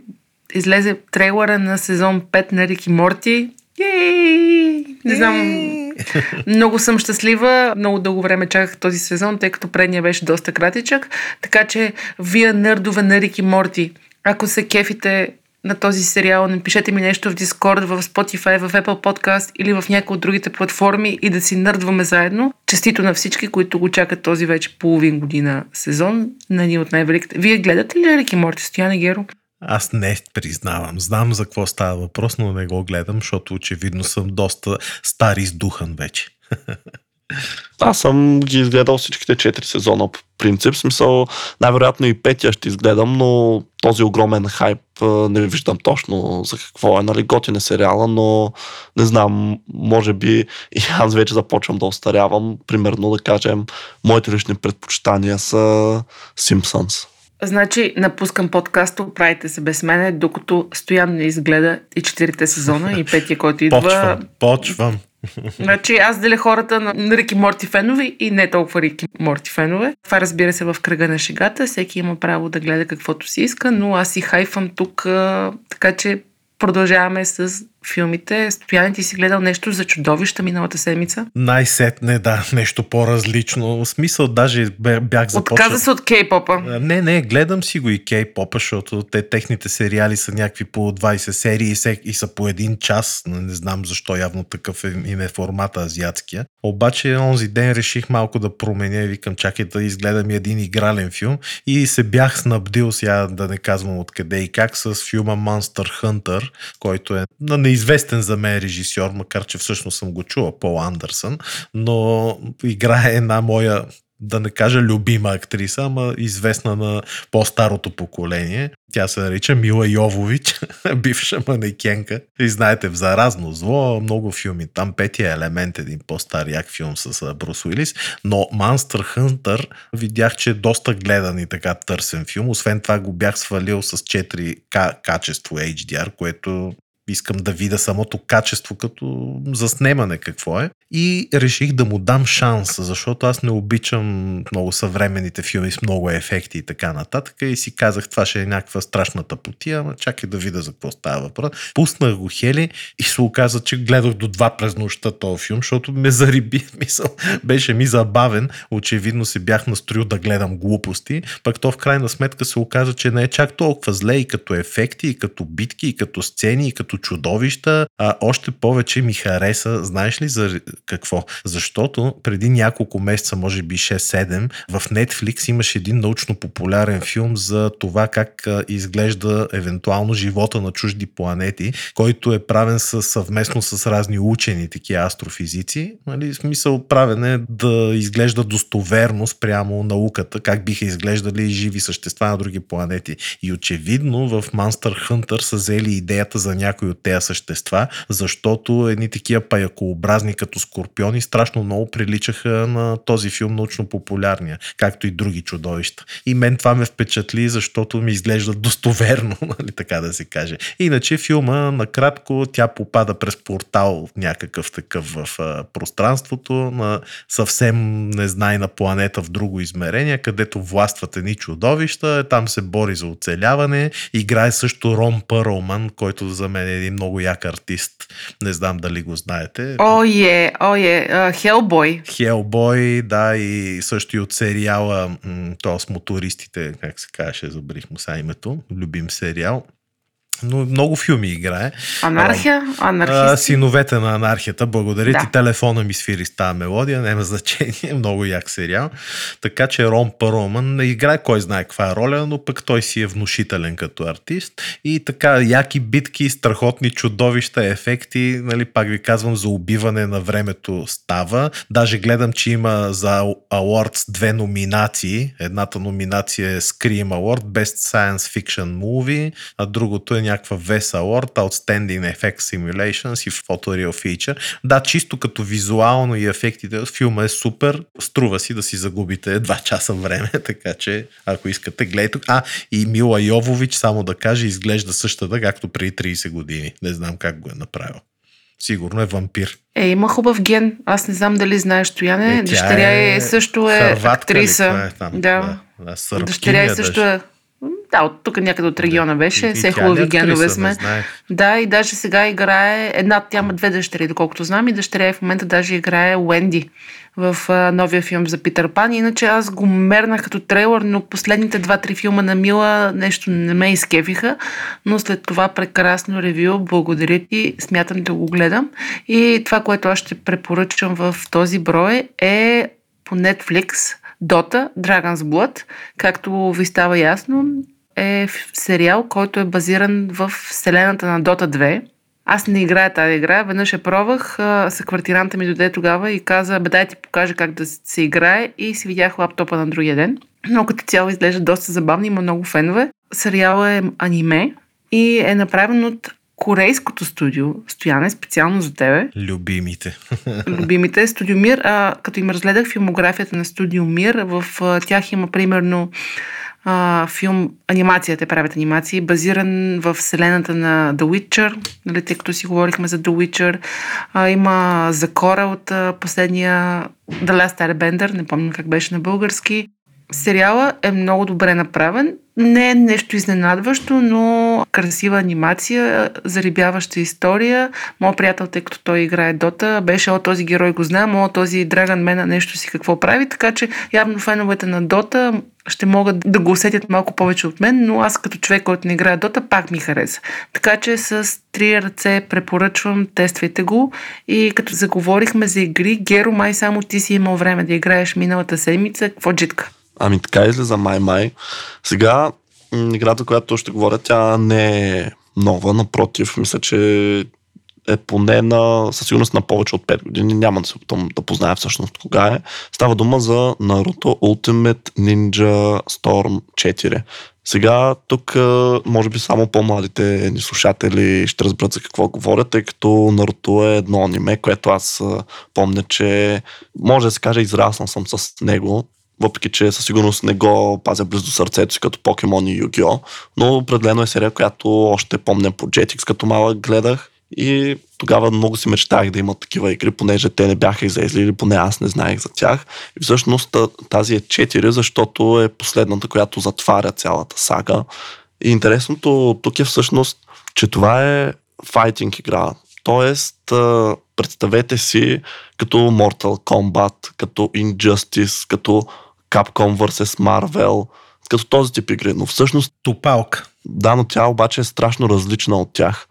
излезе трейлера на сезон 5 на Рики Морти Ей! Не знам. Много съм щастлива. Много дълго време чаках този сезон, тъй като предния беше доста кратичък. Така че, вие нърдове на Рики Морти, ако се кефите на този сериал, напишете ми нещо в Discord, в Spotify, в Apple Podcast или в някои от другите платформи и да си нърдваме заедно. Честито на всички, които го чакат този вече половин година сезон на ни от най-великите. Вие гледате ли Рики Морти, Стояне Геро? Аз не признавам. Знам за какво става въпрос, но не го гледам, защото очевидно съм доста стар издухан вече. Аз съм ги изгледал всичките 4 сезона по принцип. Смисъл, най-вероятно и петия ще изгледам, но този огромен хайп не виждам точно за какво е. Нали, готин е сериала, но не знам, може би и аз вече започвам да остарявам. Примерно да кажем, моите лични предпочитания са Simpsons. Значи, напускам подкаста, оправите се без мене, докато Стоян не изгледа и четирите сезона и петия, който идва. Почвам, почвам. Значи аз деля хората на Рики Морти фенове и не толкова Рики Морти фенове. Това разбира се в кръга на шегата. Всеки има право да гледа каквото си иска, но аз си хайфам тук, така че продължаваме с филмите. Стояне, ти си гледал нещо за чудовища миналата седмица? Най-сетне, да, нещо по-различно. В смисъл, даже бях започнал... Отказа се от кей-попа. Не, не, гледам си го и кей-попа, защото те, техните сериали са някакви по 20 серии и са по един час. Не знам защо, явно такъв е, им е формата азиатския. Обаче, онзи ден реших малко да променя и викам, чакай да изгледам един игрален филм и се бях снабдил сега, да не казвам откъде и как, с филма Monster Hunter, който е на неизвестен за мен режисьор, макар че всъщност съм го чула, Пол Андерсън, но играе една моя да не кажа любима актриса, ама известна на по-старото поколение. Тя се нарича Мила Йовович, бивша манекенка. И знаете, в Заразно зло, много филми. Там петия елемент, един по-стар як филм с Брус Уилис. Но Monster Hunter видях, че е доста гледан и така търсен филм. Освен това го бях свалил с 4К качество HDR, което искам да видя самото качество като заснемане какво е. И реших да му дам шанс, защото аз не обичам много съвременните филми с много ефекти и така нататък. И си казах, това ще е някаква страшната потия, ама чакай да видя за какво става въпрос. Пуснах го Хели и се оказа, че гледах до два през нощта този филм, защото ме зариби. Мисъл, беше ми забавен. Очевидно се бях настроил да гледам глупости, пък то в крайна сметка се оказа, че не е чак толкова зле и като ефекти, и като битки, и като сцени, и като като чудовища, а още повече ми хареса, знаеш ли за какво? Защото преди няколко месеца, може би 6-7, в Netflix имаше един научно-популярен филм за това как изглежда евентуално живота на чужди планети, който е правен съвместно с разни учени, такива астрофизици. Нали, смисъл правен е да изглежда достоверно спрямо науката, как биха изглеждали живи същества на други планети. И очевидно в Monster Hunter са взели идеята за някой някои от тези същества, защото едни такива паякообразни като скорпиони страшно много приличаха на този филм научно-популярния, както и други чудовища. И мен това ме впечатли, защото ми изглежда достоверно, нали, така да се каже. Иначе филма, накратко, тя попада през портал някакъв такъв в а, пространството на съвсем незнайна планета в друго измерение, където властват едни чудовища, там се бори за оцеляване, играе също Ром Пърлман, който за мен е един много як артист. Не знам дали го знаете. О, е, о, е. Хелбой. Хелбой, да, и също и от сериала, с мотористите, как се казваше, забрих му сега името, любим сериал но много филми играе. Анархия? Анархия. Синовете на анархията. Благодаря да. ти. Телефона ми свири с тази мелодия. Няма значение. Много як сериал. Така че Ром Пароман не играе кой знае каква е роля, но пък той си е внушителен като артист. И така, яки битки, страхотни чудовища, ефекти. Нали, пак ви казвам, за убиване на времето става. Даже гледам, че има за Awards две номинации. Едната номинация е Scream Award, Best Science Fiction Movie, а другото е някаква VES Award, Outstanding Effect Simulations и Photoreal Feature. Да, чисто като визуално и ефектите, филма е супер, струва си да си загубите 2 часа време, така че ако искате, гледайте. А, и Мила Йовович, само да кажа, изглежда същата, както преди 30 години. Не знам как го е направил. Сигурно е вампир. Е, има хубав ген. Аз не знам дали знаеш Стояне. Е, Дъщеря е, също е актриса. Е там? Да. да. Дъщеря е също е Да, от тук някъде от региона беше. И- и Все тя хубави актриса? генове сме. Да, и даже сега играе една, тя има две дъщери, доколкото знам, и дъщеря е в момента даже играе Уенди в а, новия филм за Питър Пан. Иначе аз го мернах като трейлър, но последните два-три филма на Мила нещо не ме изкефиха, но след това прекрасно ревю, благодаря ти, смятам да го гледам. И това, което аз ще препоръчам в този брой е по Netflix Dota Dragon's Blood, както ви става ясно, е сериал, който е базиран в вселената на Dota 2. Аз не играя тази игра, веднъж я пробвах, съквартиранта ми дойде тогава и каза, бе дай ти покажа как да се играе и си видях лаптопа на другия ден. Но като цяло изглежда доста забавно, има много фенове. Сериал е аниме и е направен от корейското студио, Стояне, специално за тебе Любимите. любимите. Студио Мир, а, като им разгледах филмографията на Студио Мир, в а, тях има примерно а, филм, анимация, те правят анимации, базиран в вселената на The Witcher, нали, тъй като си говорихме за The Witcher. А, има Закора от а, последния The Last Airbender, не помня как беше на български. Сериала е много добре направен. Не е нещо изненадващо, но красива анимация, зарибяваща история. Моят приятел, тъй като той играе Дота, беше, о, този герой го знам, о, този Драган Мена нещо си какво прави, така че явно феновете на Дота ще могат да го усетят малко повече от мен, но аз като човек, който не играе Дота, пак ми хареса. Така че с три ръце препоръчвам, тествайте го. И като заговорихме за игри, Геро, май само ти си имал време да играеш миналата седмица. Какво джитка? Ами така излиза май-май. Сега играта, която ще говоря, тя не е нова, напротив, мисля, че е поне на, със сигурност на повече от 5 години. Няма да се опитам да позная всъщност кога е. Става дума за Naruto Ultimate Ninja Storm 4. Сега тук, може би само по-младите ни слушатели ще разберат за какво говоря, тъй като Наруто е едно аниме, което аз помня, че може да се каже израснал съм с него, въпреки че със сигурност не го пазя близо до сърцето си като Покемон и Югио, но определено е серия, която още помня по Jetix като малък гледах и тогава много си мечтах да има такива игри, понеже те не бяха излезли или поне аз не знаех за тях. И всъщност та- тази е 4, защото е последната, която затваря цялата сага. И интересното тук е всъщност, че това е файтинг игра. Тоест, представете си като Mortal Kombat, като Injustice, като Capcom vs. Marvel, като този тип игри. Но всъщност Топалка. да, но тя обаче е страшно различна от тях.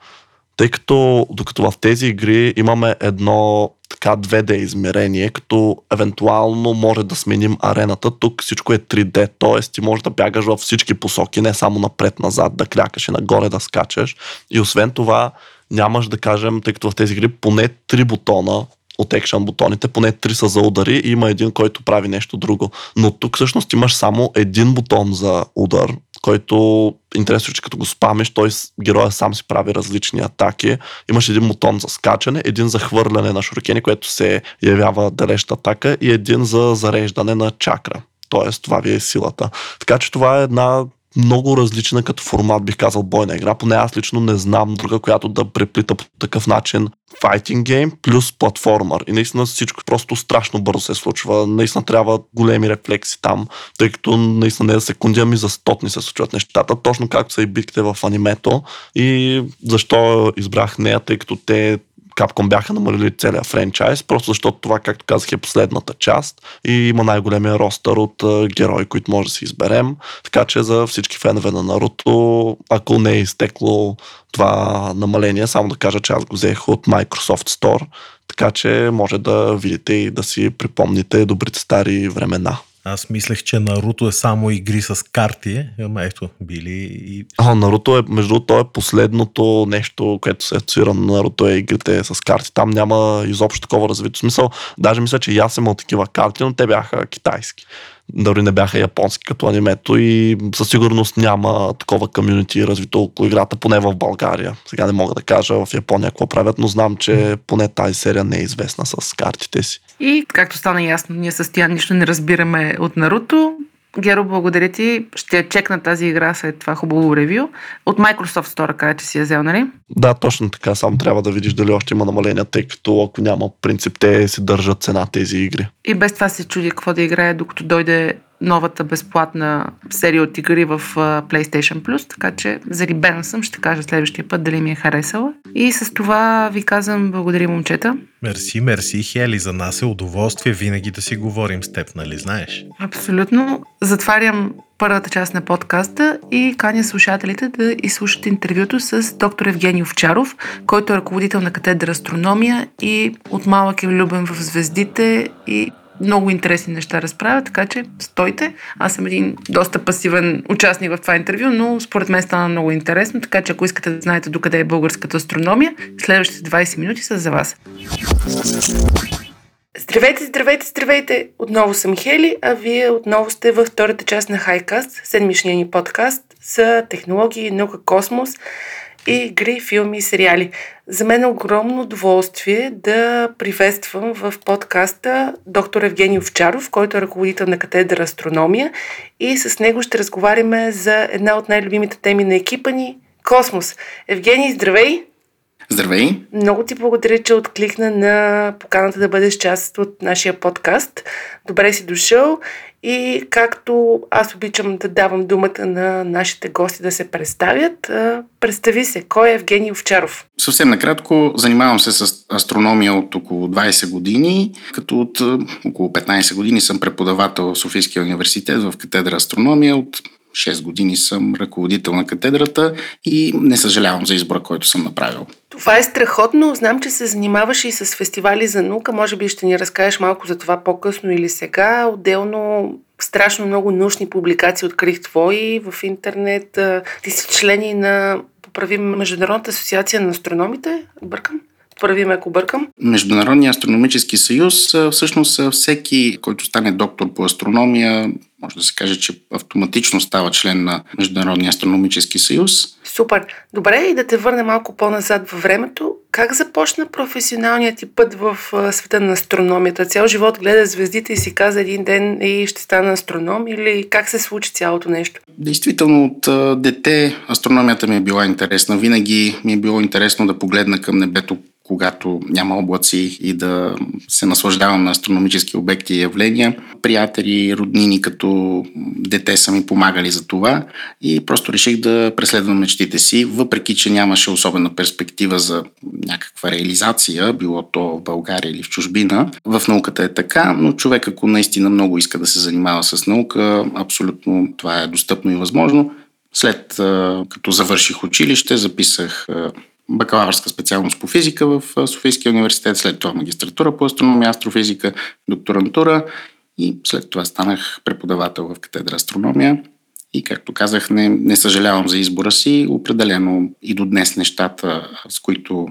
Тъй като докато в тези игри имаме едно така 2D измерение, като евентуално може да сменим арената, тук всичко е 3D, т.е. ти можеш да бягаш във всички посоки, не само напред-назад, да клякаш и нагоре да скачаш. И освен това, нямаш да кажем, тъй като в тези игри поне 3 бутона от екшън бутоните, поне 3 са за удари и има един, който прави нещо друго. Но тук всъщност имаш само един бутон за удар, който интересно, че като го спамиш, той героя сам си прави различни атаки. Имаш един бутон за скачане, един за хвърляне на шуркени, което се явява далеща атака и един за зареждане на чакра. Тоест, това ви е силата. Така че това е една много различна като формат, бих казал, бойна игра. Поне аз лично не знам друга, която да преплита по такъв начин fighting game плюс платформер. И наистина всичко просто страшно бързо се случва. Наистина трябва големи рефлекси там, тъй като наистина не за секунди, ами за стотни се случват нещата, точно както са и битките в анимето. И защо избрах нея, тъй като те Capcom бяха намалили целият франчайз, просто защото това, както казах, е последната част и има най-големия ростър от герои, които може да си изберем. Така че за всички фенове на Наруто, ако не е изтекло това намаление, само да кажа, че аз го взех от Microsoft Store, така че може да видите и да си припомните добрите стари времена. Аз мислех, че Наруто е само игри с карти, ама ето, били и... А, Наруто е, между то е последното нещо, което се асоциира на Наруто е игрите с карти. Там няма изобщо такова развито смисъл. Даже мисля, че и аз имал такива карти, но те бяха китайски. Дори не бяха японски като анимето и със сигурност няма такова комюнити развито около играта, поне в България. Сега не мога да кажа в Япония какво правят, но знам, че поне тази серия не е известна с картите си. И както стана ясно, ние с Тян нищо не разбираме от Наруто. Геро, благодаря ти. Ще чекна тази игра след това хубаво ревю. От Microsoft Store, кажа, че си я взел, нали? Да, точно така. Само трябва да видиш дали още има намаления, тъй като ако няма принцип, те си държат цена тези игри. И без това се чуди какво да играе, докато дойде новата безплатна серия от игри в PlayStation Plus, така че зарибена съм, ще кажа следващия път дали ми е харесала. И с това ви казвам благодаря, момчета. Мерси, мерси, Хели. За нас е удоволствие винаги да си говорим с теб, нали знаеш? Абсолютно. Затварям първата част на подкаста и каня слушателите да изслушат интервюто с доктор Евгений Овчаров, който е ръководител на катедра астрономия и от малък е влюбен в звездите и много интересни неща разправя, така че стойте. Аз съм един доста пасивен участник в това интервю, но според мен стана много интересно, така че ако искате да знаете докъде е българската астрономия, следващите 20 минути са за вас. Здравейте, здравейте, здравейте! Отново съм Хели, а вие отново сте във втората част на Хайкаст, седмичния ни подкаст за технологии, наука, космос игри, филми и сериали. За мен е огромно удоволствие да приветствам в подкаста доктор Евгений Овчаров, който е ръководител на катедра астрономия и с него ще разговаряме за една от най-любимите теми на екипа ни – космос. Евгений, здравей! Здравей! Много ти благодаря, че откликна на поканата да бъдеш част от нашия подкаст. Добре си дошъл и както аз обичам да давам думата на нашите гости да се представят, представи се, кой е Евгений Овчаров? Съвсем накратко, занимавам се с астрономия от около 20 години, като от около 15 години съм преподавател в Софийския университет в катедра астрономия. От 6 години съм ръководител на катедрата и не съжалявам за избора, който съм направил. Това е страхотно. Знам, че се занимаваш и с фестивали за наука. Може би ще ни разкажеш малко за това по-късно или сега. Отделно страшно много научни публикации открих твои в интернет. Ти си члени на поправи Международната асоциация на астрономите. Бъркам? Първи ме, ако бъркам. Международният астрономически съюз, всъщност всеки, който стане доктор по астрономия, може да се каже, че автоматично става член на Международния астрономически съюз. Супер. Добре, и да те върне малко по-назад във времето. Как започна професионалният ти път в света на астрономията? Цял живот гледа звездите и си каза един ден и ще стана астроном или как се случи цялото нещо? Действително от дете астрономията ми е била интересна. Винаги ми е било интересно да погледна към небето когато няма облаци и да се наслаждавам на астрономически обекти и явления. Приятели, роднини като дете са ми помагали за това и просто реших да преследвам мечтите си, въпреки че нямаше особена перспектива за някаква реализация, било то в България или в чужбина. В науката е така, но човек ако наистина много иска да се занимава с наука, абсолютно това е достъпно и възможно. След като завърших училище, записах бакалавърска специалност по физика в Софийския университет, след това магистратура по астрономия, астрофизика, докторантура и след това станах преподавател в катедра астрономия. И както казах, не, не съжалявам за избора си. Определено и до днес нещата, с които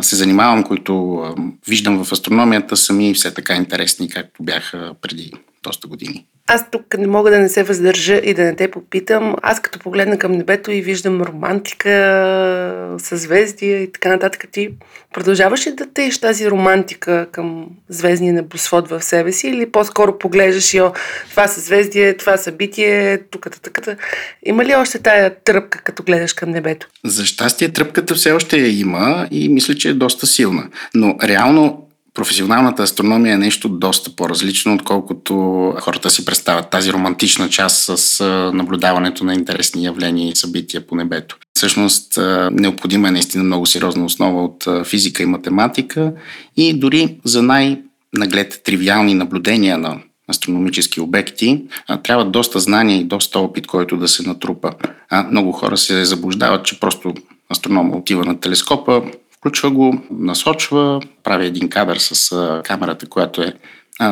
се занимавам, които виждам в астрономията, са ми все така интересни, както бяха преди доста години. Аз тук не мога да не се въздържа и да не те попитам. Аз като погледна към небето и виждам романтика, съзвездия и така нататък, ти продължаваш ли да тееш тази романтика към звездния небосвод в себе си или по-скоро поглеждаш и о, това съзвездие, това събитие, тук, тук, Има ли още тая тръпка, като гледаш към небето? За щастие тръпката все още я има и мисля, че е доста силна. Но реално професионалната астрономия е нещо доста по-различно, отколкото хората си представят тази романтична част с наблюдаването на интересни явления и събития по небето. Всъщност необходима е наистина много сериозна основа от физика и математика и дори за най-наглед тривиални наблюдения на астрономически обекти, трябва доста знания и доста опит, който да се натрупа. много хора се заблуждават, че просто астронома отива на телескопа, Включва го, насочва, прави един кадър с камерата, която е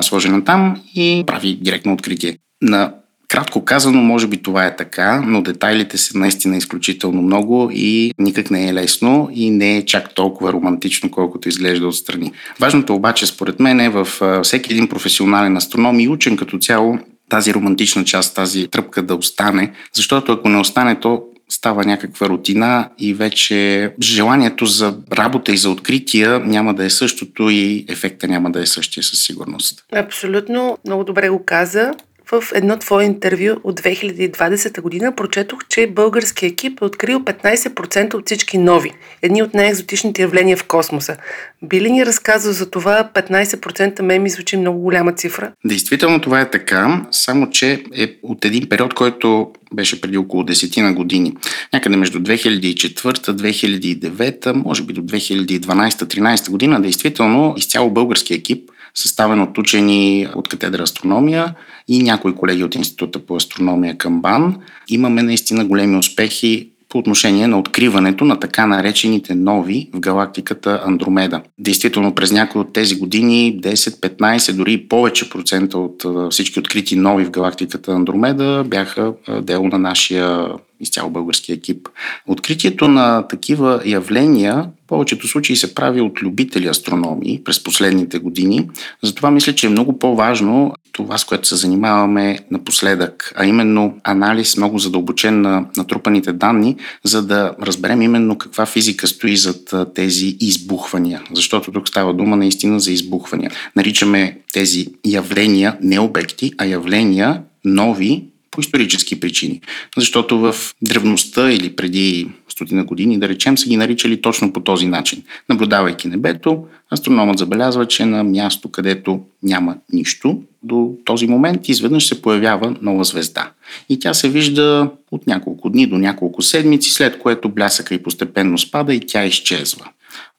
сложена там и прави директно откритие. На Кратко казано, може би това е така, но детайлите са наистина изключително много и никак не е лесно и не е чак толкова романтично, колкото изглежда отстрани. Важното обаче, според мен, е в всеки един професионален астроном и учен като цяло тази романтична част, тази тръпка да остане, защото ако не остане, то става някаква рутина и вече желанието за работа и за открития няма да е същото и ефекта няма да е същия със сигурност. Абсолютно, много добре го каза. В едно твое интервю от 2020 година прочетох, че българският екип е открил 15% от всички нови, едни от най-екзотичните явления в космоса. Би ли ни разказал за това 15% ме ми звучи много голяма цифра? Действително това е така, само че е от един период, който беше преди около 10 на години. Някъде между 2004-2009, може би до 2012-13 година, действително изцяло български екип, съставен от учени от катедра астрономия и някои колеги от Института по астрономия към БАН, имаме наистина големи успехи по отношение на откриването на така наречените нови в галактиката Андромеда. Действително през някои от тези години 10, 15, дори и повече процента от всички открити нови в галактиката Андромеда бяха дело на нашия изцяло български екип. Откритието на такива явления в повечето случаи се прави от любители астрономии през последните години. Затова мисля, че е много по-важно това, с което се занимаваме напоследък, а именно анализ много задълбочен на натрупаните данни, за да разберем именно каква физика стои зад тези избухвания. Защото тук става дума наистина за избухвания. Наричаме тези явления не обекти, а явления нови по исторически причини. Защото в древността или преди стотина години, да речем, са ги наричали точно по този начин. Наблюдавайки небето, астрономът забелязва, че на място, където няма нищо, до този момент изведнъж се появява нова звезда. И тя се вижда от няколко дни до няколко седмици, след което блясъка и постепенно спада и тя изчезва.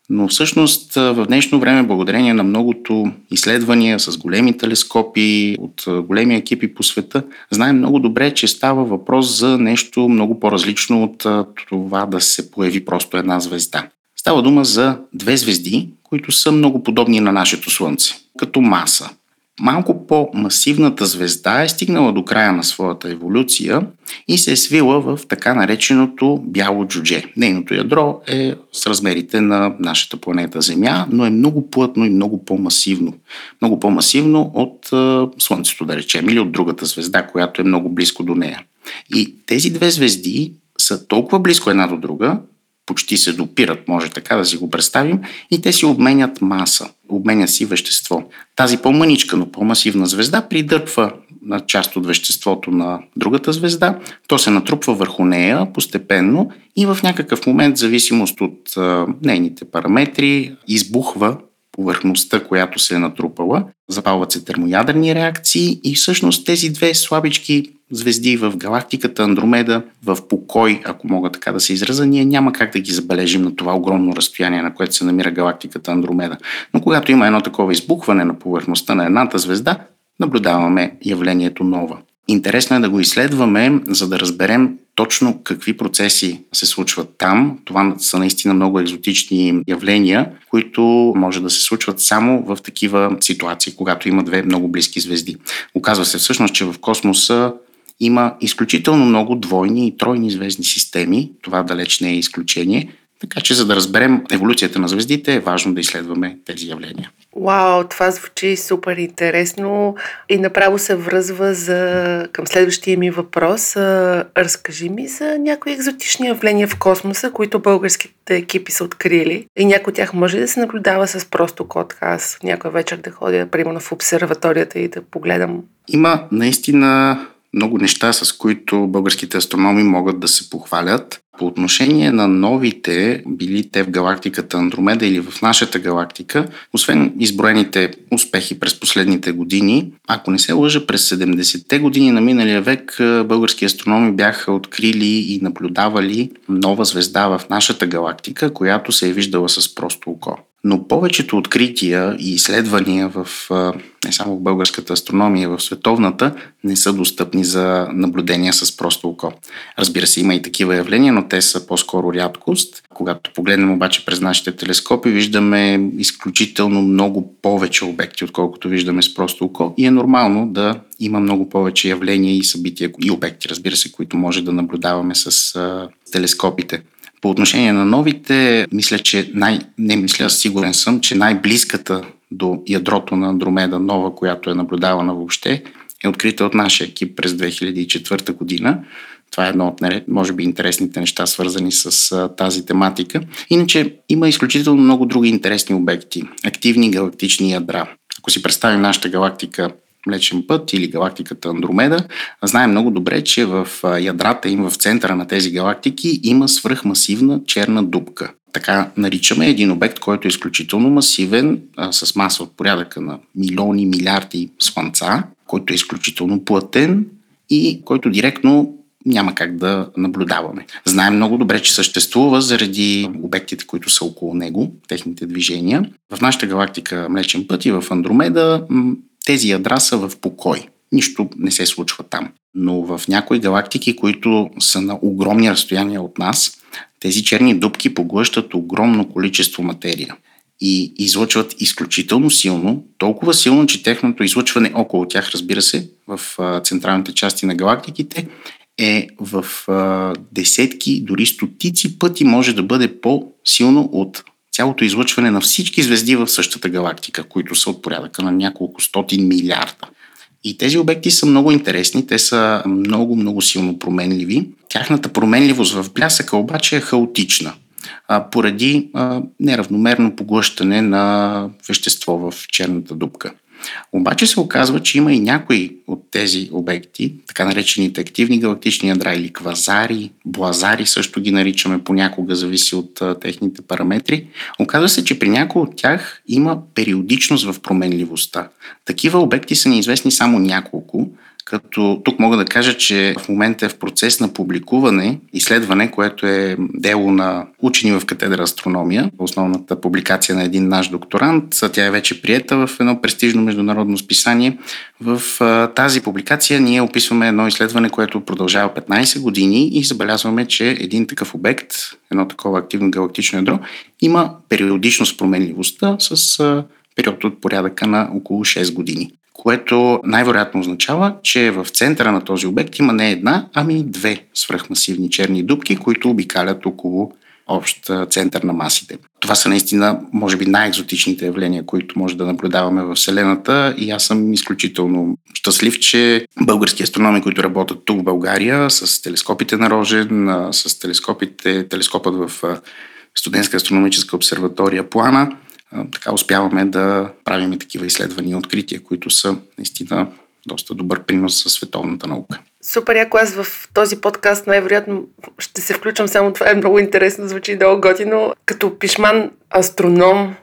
Но всъщност в днешно време, благодарение на многото изследвания с големи телескопи от големи екипи по света, знаем много добре, че става въпрос за нещо много по-различно от това да се появи просто една звезда. Става дума за две звезди, които са много подобни на нашето Слънце, като маса малко по-масивната звезда е стигнала до края на своята еволюция и се е свила в така нареченото бяло джудже. Нейното ядро е с размерите на нашата планета Земя, но е много плътно и много по-масивно. Много по-масивно от Слънцето, да речем, или от другата звезда, която е много близко до нея. И тези две звезди са толкова близко една до друга, почти се допират, може така да си го представим, и те си обменят маса, обменя си вещество. Тази по-мъничка, но по-масивна звезда придърпва на част от веществото на другата звезда, то се натрупва върху нея постепенно и в някакъв момент, в зависимост от а, нейните параметри, избухва повърхността, която се е натрупала, запалват се термоядрени реакции и всъщност тези две слабички звезди в галактиката Андромеда в покой, ако мога така да се израза, ние няма как да ги забележим на това огромно разстояние, на което се намира галактиката Андромеда. Но когато има едно такова избухване на повърхността на едната звезда, наблюдаваме явлението нова. Интересно е да го изследваме, за да разберем точно какви процеси се случват там. Това са наистина много екзотични явления, които може да се случват само в такива ситуации, когато има две много близки звезди. Оказва се всъщност, че в космоса има изключително много двойни и тройни звездни системи. Това далеч не е изключение. Така че, за да разберем еволюцията на звездите, е важно да изследваме тези явления. Вау, това звучи супер интересно и направо се връзва за... към следващия ми въпрос. Разкажи ми за някои екзотични явления в космоса, които българските екипи са открили. И някой от тях може да се наблюдава с просто код. Аз някой вечер да ходя, примерно в обсерваторията и да погледам. Има наистина много неща, с които българските астрономи могат да се похвалят. По отношение на новите, били те в галактиката Андромеда или в нашата галактика, освен изброените успехи през последните години, ако не се лъжа, през 70-те години на миналия век български астрономи бяха открили и наблюдавали нова звезда в нашата галактика, която се е виждала с просто око. Но повечето открития и изследвания в не само в българската астрономия, в световната, не са достъпни за наблюдения с просто око. Разбира се, има и такива явления, но те са по-скоро рядкост. Когато погледнем обаче през нашите телескопи, виждаме изключително много повече обекти, отколкото виждаме с просто око. И е нормално да има много повече явления и събития и обекти, разбира се, които може да наблюдаваме с телескопите. По отношение на новите, мисля, че най... не мисля, сигурен съм, че най-близката до ядрото на Андромеда нова, която е наблюдавана въобще, е открита от нашия екип през 2004 година. Това е едно от, може би, интересните неща, свързани с а, тази тематика. Иначе има изключително много други интересни обекти. Активни галактични ядра. Ако си представим нашата галактика Млечен път или галактиката Андромеда, знаем много добре, че в ядрата им, в центъра на тези галактики, има свръхмасивна черна дупка. Така наричаме един обект, който е изключително масивен, а, с маса от порядъка на милиони, милиарди слънца, който е изключително плътен и който директно няма как да наблюдаваме. Знаем много добре, че съществува заради обектите, които са около него, техните движения. В нашата галактика Млечен път и в Андромеда тези ядра са в покой. Нищо не се случва там. Но в някои галактики, които са на огромни разстояния от нас, тези черни дубки поглъщат огромно количество материя и излъчват изключително силно, толкова силно, че техното излъчване около тях, разбира се, в централните части на галактиките, е в десетки, дори стотици пъти може да бъде по-силно от цялото излъчване на всички звезди в същата галактика, които са от порядъка на няколко стотин милиарда. И тези обекти са много интересни, те са много, много силно променливи. Тяхната променливост в блясъка обаче е хаотична, а, поради а, неравномерно поглъщане на вещество в черната дупка. Обаче се оказва, че има и някои от тези обекти, така наречените активни галактични ядра или квазари, блазари също ги наричаме понякога, зависи от а, техните параметри. Оказва се, че при някои от тях има периодичност в променливостта. Такива обекти са неизвестни само няколко, като тук мога да кажа, че в момента е в процес на публикуване, изследване, което е дело на учени в катедра астрономия, основната публикация на един наш докторант. Тя е вече приета в едно престижно международно списание. В тази публикация ние описваме едно изследване, което продължава 15 години и забелязваме, че един такъв обект, едно такова активно галактично ядро, има периодичност променливостта с период от порядъка на около 6 години което най-вероятно означава, че в центъра на този обект има не една, ами две свръхмасивни черни дубки, които обикалят около общ център на масите. Това са наистина, може би, най-екзотичните явления, които може да наблюдаваме в Вселената и аз съм изключително щастлив, че български астрономи, които работят тук в България с телескопите на Рожен, с телескопите, телескопът в Студентска астрономическа обсерватория Плана, така успяваме да правим такива изследвания и открития, които са наистина доста добър принос за световната наука. Супер, яко аз в този подкаст най-вероятно ще се включвам само това е много интересно, звучи много готино. Като пишман астроном,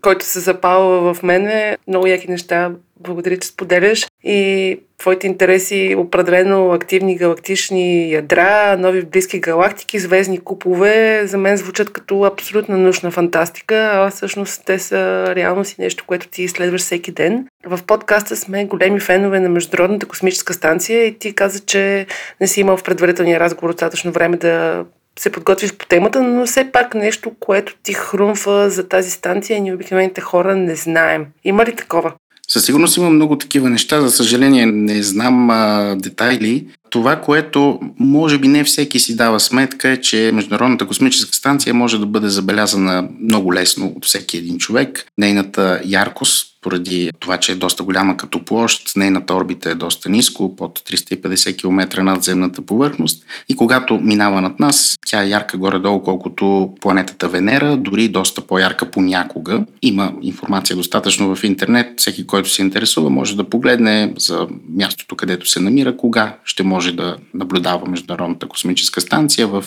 който се запалва в мене, много яки неща благодаря, че споделяш. И твоите интереси определено активни галактични ядра, нови близки галактики, звездни купове, за мен звучат като абсолютна научна фантастика, а всъщност те са реално си нещо, което ти изследваш всеки ден. В подкаста сме големи фенове на Международната космическа станция и ти каза, че не си имал в предварителния разговор достатъчно време да се подготвиш по темата, но все пак нещо, което ти хрумва за тази станция, ние обикновените хора не знаем. Има ли такова? Със сигурност има много такива неща. За съжаление, не знам а, детайли. Това, което може би не всеки си дава сметка е, че Международната космическа станция може да бъде забелязана много лесно от всеки един човек. Нейната яркост поради това, че е доста голяма като площ, нейната орбита е доста ниско, под 350 км над земната повърхност и когато минава над нас, тя е ярка горе-долу, колкото планетата Венера, дори доста по-ярка понякога. Има информация достатъчно в интернет, всеки, който се интересува, може да погледне за мястото, където се намира, кога ще може да наблюдава Международната космическа станция в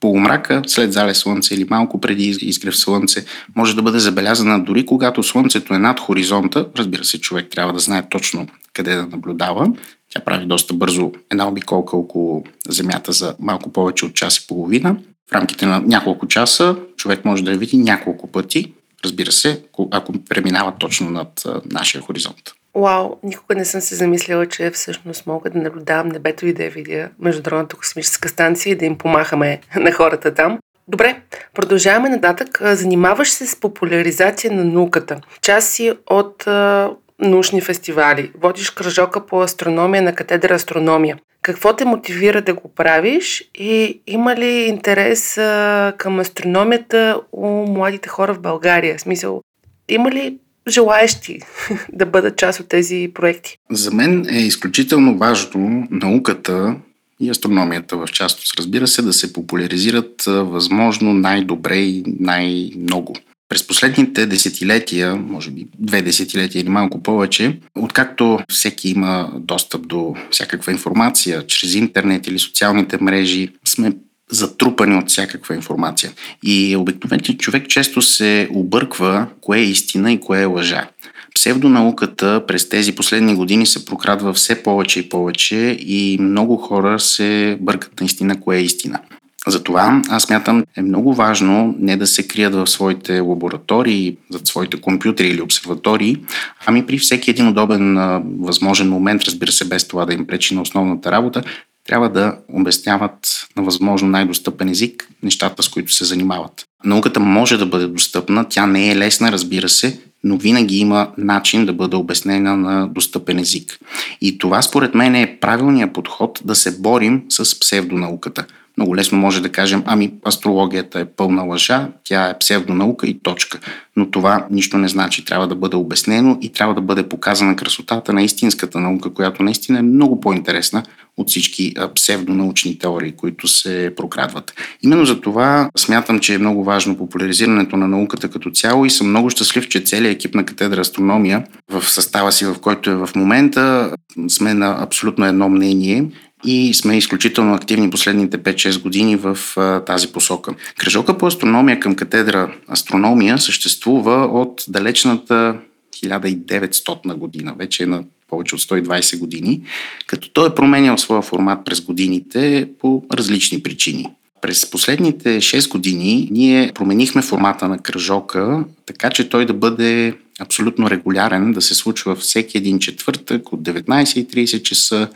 полумрака след зале слънце или малко преди изгрев слънце може да бъде забелязана дори когато слънцето е над хоризонта. Разбира се, човек трябва да знае точно къде да наблюдава. Тя прави доста бързо една обиколка около Земята за малко повече от час и половина. В рамките на няколко часа човек може да я види няколко пъти, разбира се, ако преминава точно над нашия хоризонт. Вау, никога не съм се замислила, че всъщност мога да наблюдавам небето и да я видя Международната космическа станция и да им помахаме на хората там. Добре, продължаваме нататък. Занимаваш се с популяризация на науката. Част си от а, научни фестивали. Водиш кръжока по астрономия на катедра астрономия. Какво те мотивира да го правиш и има ли интерес а, към астрономията у младите хора в България? В смисъл, има ли желаещи да бъдат част от тези проекти? За мен е изключително важно науката и астрономията в частност, разбира се, да се популяризират възможно най-добре и най-много. През последните десетилетия, може би две десетилетия или малко повече, откакто всеки има достъп до всякаква информация чрез интернет или социалните мрежи, сме затрупани от всякаква информация. И обикновеният човек често се обърква кое е истина и кое е лъжа. Псевдонауката през тези последни години се прокрадва все повече и повече и много хора се бъркат наистина кое е истина. Затова аз мятам е много важно не да се крият в своите лаборатории, зад своите компютри или обсерватории, ами при всеки един удобен възможен момент, разбира се, без това да им пречи на основната работа, трябва да обясняват на възможно най-достъпен език нещата, с които се занимават. Науката може да бъде достъпна, тя не е лесна, разбира се, но винаги има начин да бъде обяснена на достъпен език. И това според мен е правилният подход да се борим с псевдонауката – много лесно може да кажем, ами астрологията е пълна лъжа, тя е псевдонаука и точка. Но това нищо не значи. Трябва да бъде обяснено и трябва да бъде показана красотата на истинската наука, която наистина е много по-интересна от всички псевдонаучни теории, които се прокрадват. Именно за това смятам, че е много важно популяризирането на науката като цяло и съм много щастлив, че целият екип на катедра астрономия в състава си, в който е в момента, сме на абсолютно едно мнение и сме изключително активни последните 5-6 години в а, тази посока. Кръжока по астрономия към катедра астрономия съществува от далечната 1900 година, вече е на повече от 120 години, като той е променял своя формат през годините по различни причини. През последните 6 години ние променихме формата на кръжока, така че той да бъде абсолютно регулярен, да се случва всеки един четвъртък от 19.30 часа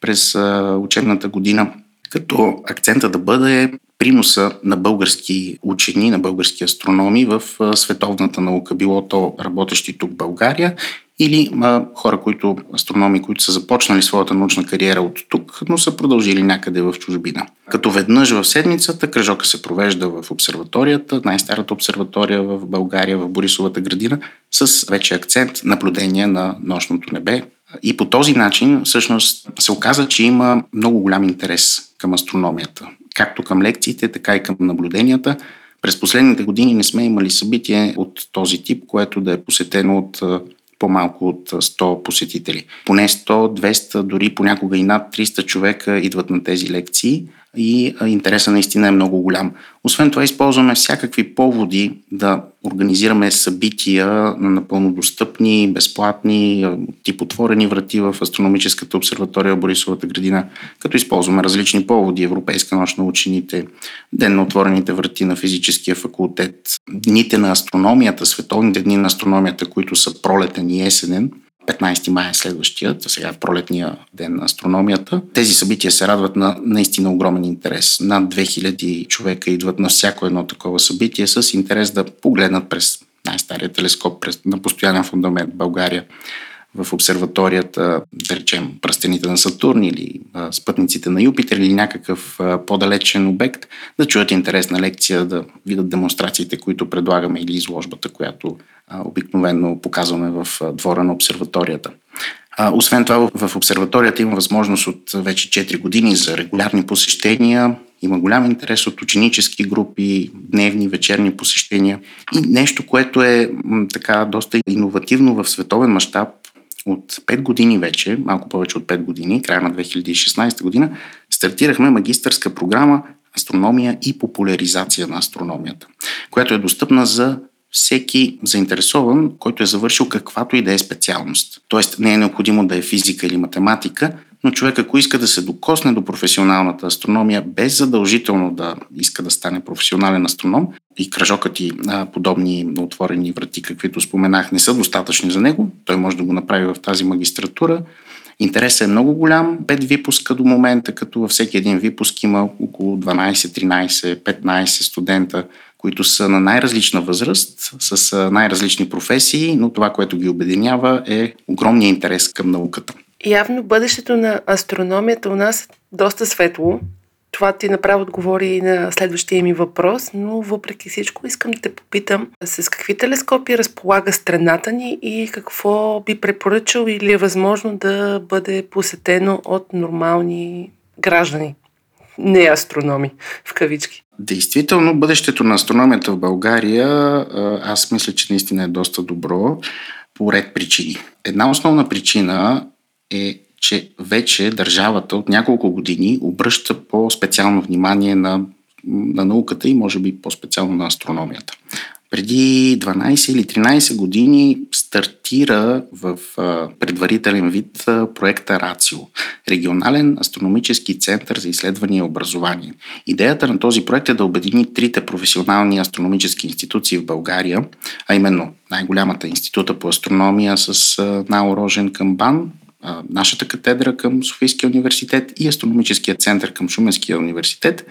през учебната година, като акцента да бъде приноса на български учени, на български астрономи в световната наука, било то работещи тук в България или а, хора, които, астрономи, които са започнали своята научна кариера от тук, но са продължили някъде в чужбина. Като веднъж в седмицата кръжока се провежда в обсерваторията, най-старата обсерватория в България, в Борисовата градина, с вече акцент наблюдение на нощното небе, и по този начин всъщност се оказа, че има много голям интерес към астрономията. Както към лекциите, така и към наблюденията. През последните години не сме имали събитие от този тип, което да е посетено от по-малко от 100 посетители. Поне 100, 200, дори понякога и над 300 човека идват на тези лекции и интереса наистина е много голям. Освен това, използваме всякакви поводи да организираме събития на напълно достъпни, безплатни, тип отворени врати в астрономическата обсерватория Борисовата градина, като използваме различни поводи. Европейска нощ на учените, Ден на отворените врати на физическия факултет, дните на астрономията, световните дни на астрономията, които са пролетен и есенен – 15 май е следващият, сега в пролетния ден на астрономията. Тези събития се радват на наистина огромен интерес. Над 2000 човека идват на всяко едно такова събитие с интерес да погледнат през най-стария телескоп през, на постоянен фундамент България в обсерваторията, да речем, пръстените на Сатурн или спътниците на Юпитер или някакъв по-далечен обект, да чуят интересна лекция, да видят демонстрациите, които предлагаме или изложбата, която а, обикновено показваме в двора на обсерваторията. Освен това, в обсерваторията има възможност от вече 4 години за регулярни посещения. Има голям интерес от ученически групи, дневни, вечерни посещения. И нещо, което е така доста иновативно в световен мащаб, от 5 години вече, малко повече от 5 години, края на 2016 година, стартирахме магистърска програма Астрономия и популяризация на астрономията, която е достъпна за всеки заинтересован, който е завършил каквато и да е специалност. Тоест не е необходимо да е физика или математика, но човек ако иска да се докосне до професионалната астрономия, без задължително да иска да стане професионален астроном, и кръжокът и а, подобни отворени врати, каквито споменах, не са достатъчни за него, той може да го направи в тази магистратура. Интересът е много голям. Пет випуска до момента, като във всеки един випуск има около 12, 13, 15 студента, които са на най-различна възраст, с най-различни професии, но това, което ги обединява е огромния интерес към науката. Явно бъдещето на астрономията у нас е доста светло. Това ти направо отговори и на следващия ми въпрос, но въпреки всичко искам да те попитам с какви телескопи разполага страната ни и какво би препоръчал или е възможно да бъде посетено от нормални граждани. Не астрономи, в кавички. Действително, бъдещето на астрономията в България, аз мисля, че наистина е доста добро по ред причини. Една основна причина е, че вече държавата от няколко години обръща по-специално внимание на, на науката и може би по-специално на астрономията. Преди 12 или 13 години стартира в предварителен вид проекта РАЦИО регионален астрономически център за изследване и образование. Идеята на този проект е да обедини трите професионални астрономически институции в България, а именно най-голямата института по астрономия с Нао Рожен към БАН, нашата катедра към Софийския университет и астрономическия център към Шуменския университет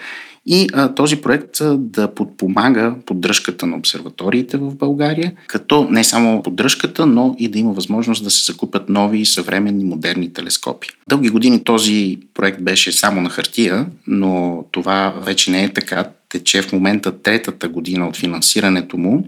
и а, този проект а, да подпомага поддръжката на обсерваториите в България, като не само поддръжката, но и да има възможност да се закупят нови съвременни модерни телескопи. Дълги години този проект беше само на хартия, но това вече не е така. Тече в момента третата година от финансирането му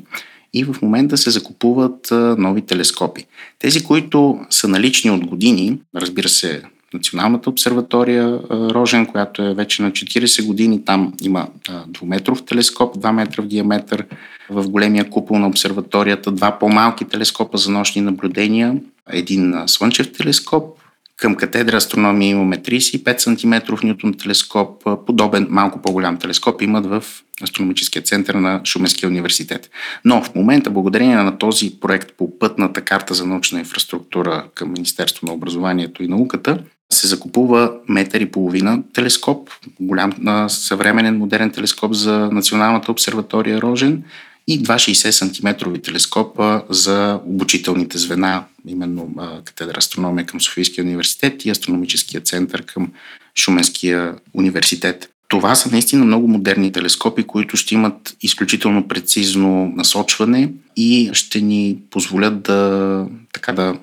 и в момента се закупуват нови телескопи. Тези, които са налични от години, разбира се, Националната обсерватория Рожен, която е вече на 40 години. Там има двуметров телескоп, 2 метра в диаметър. В големия купол на обсерваторията два по-малки телескопа за нощни наблюдения, един слънчев телескоп, към катедра астрономия имаме 35 см Ньютон телескоп, подобен малко по-голям телескоп имат в астрономическия център на Шуменския университет. Но в момента, благодарение на този проект по пътната карта за научна инфраструктура към Министерство на образованието и науката, се закупува метър и половина телескоп, голям съвременен модерен телескоп за Националната обсерватория Рожен и два 60 см телескопа за обучителните звена, именно катедра астрономия към Софийския университет и астрономическия център към Шуменския университет. Това са наистина много модерни телескопи, които ще имат изключително прецизно насочване и ще ни позволят да, така да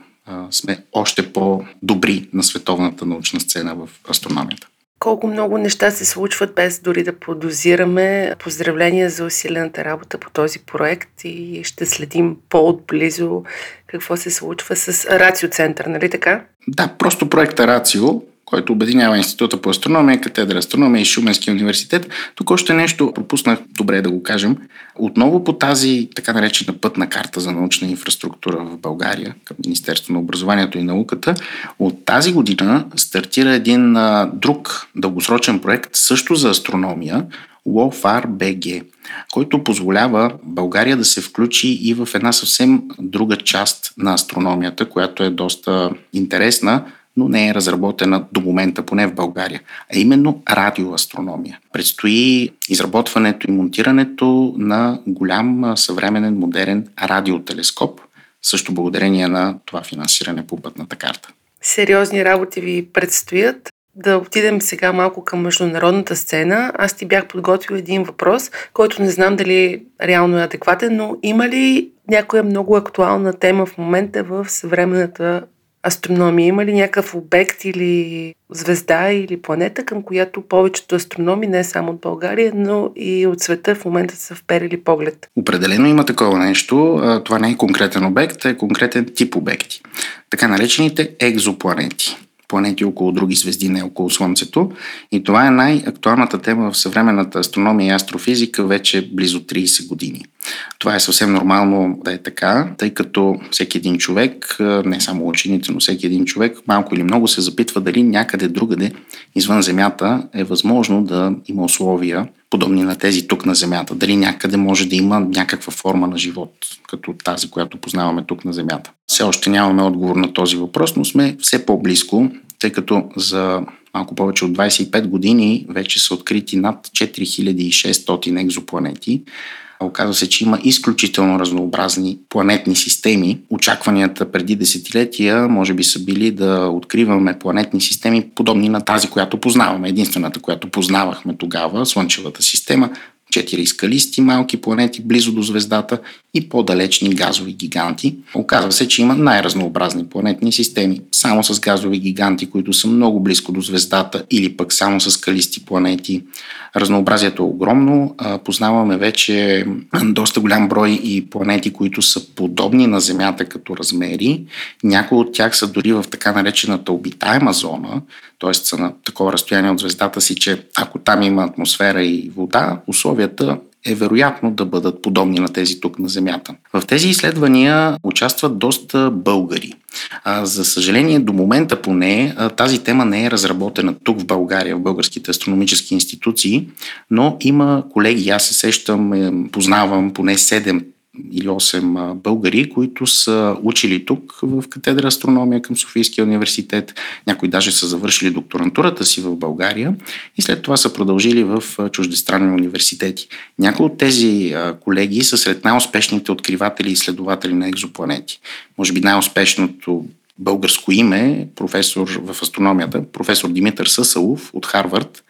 сме още по-добри на световната научна сцена в астрономията. Колко много неща се случват без дори да подозираме. Поздравления за усилената работа по този проект и ще следим по-отблизо какво се случва с Рацио Център, нали така? Да, просто проекта Рацио който обединява Института по астрономия, катедра астрономия и Шуменския университет. Тук още нещо пропуснах, добре да го кажем. Отново по тази така наречена пътна карта за научна инфраструктура в България към Министерство на образованието и науката, от тази година стартира един а, друг дългосрочен проект, също за астрономия, WOFAR BG, който позволява България да се включи и в една съвсем друга част на астрономията, която е доста интересна, но не е разработена до момента, поне в България, а именно радиоастрономия. Предстои изработването и монтирането на голям съвременен модерен радиотелескоп, също благодарение на това финансиране по пътната карта. Сериозни работи ви предстоят. Да отидем сега малко към международната сцена. Аз ти бях подготвил един въпрос, който не знам дали реално е адекватен, но има ли някоя много актуална тема в момента в съвременната астрономия? Има ли някакъв обект или звезда или планета, към която повечето астрономи, не само от България, но и от света в момента са вперили поглед? Определено има такова нещо. Това не е конкретен обект, а е конкретен тип обекти. Така наречените екзопланети планети около други звезди, не около Слънцето. И това е най-актуалната тема в съвременната астрономия и астрофизика вече близо 30 години. Това е съвсем нормално да е така, тъй като всеки един човек, не само учените, но всеки един човек, малко или много се запитва дали някъде другаде извън Земята е възможно да има условия, подобни на тези тук на Земята. Дали някъде може да има някаква форма на живот, като тази, която познаваме тук на Земята. Все още нямаме отговор на този въпрос, но сме все по-близко, тъй като за малко повече от 25 години вече са открити над 4600 екзопланети, Оказва се, че има изключително разнообразни планетни системи. Очакванията преди десетилетия може би са били да откриваме планетни системи, подобни на тази, която познаваме. Единствената, която познавахме тогава, Слънчевата система, четири скалисти малки планети близо до звездата и по-далечни газови гиганти. Оказва се, че има най-разнообразни планетни системи, само с газови гиганти, които са много близко до звездата или пък само с скалисти планети. Разнообразието е огромно. Познаваме вече доста голям брой и планети, които са подобни на Земята като размери. Някои от тях са дори в така наречената обитаема зона, т.е. са на такова разстояние от звездата си, че ако там има атмосфера и вода, условията е вероятно да бъдат подобни на тези тук на Земята. В тези изследвания участват доста българи. А, за съжаление, до момента поне тази тема не е разработена тук в България, в българските астрономически институции, но има колеги, аз се сещам, познавам поне 7 или 8 българи, които са учили тук в катедра астрономия към Софийския университет. Някои даже са завършили докторантурата си в България и след това са продължили в чуждестранни университети. Някои от тези колеги са сред най-успешните откриватели и изследователи на екзопланети. Може би най-успешното българско име, професор в астрономията, професор Димитър Съсалов от Харвард,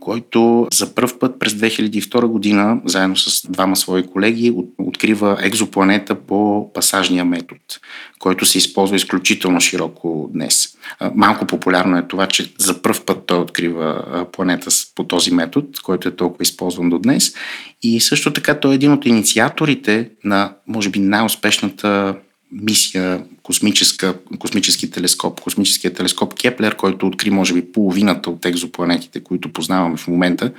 който за първ път през 2002 година, заедно с двама свои колеги, открива екзопланета по пасажния метод, който се използва изключително широко днес. Малко популярно е това, че за първ път той открива планета по този метод, който е толкова използван до днес. И също така той е един от инициаторите на, може би, най-успешната мисия, космическа, космически телескоп, космическия телескоп Кеплер, който откри може би половината от екзопланетите, които познаваме в момента.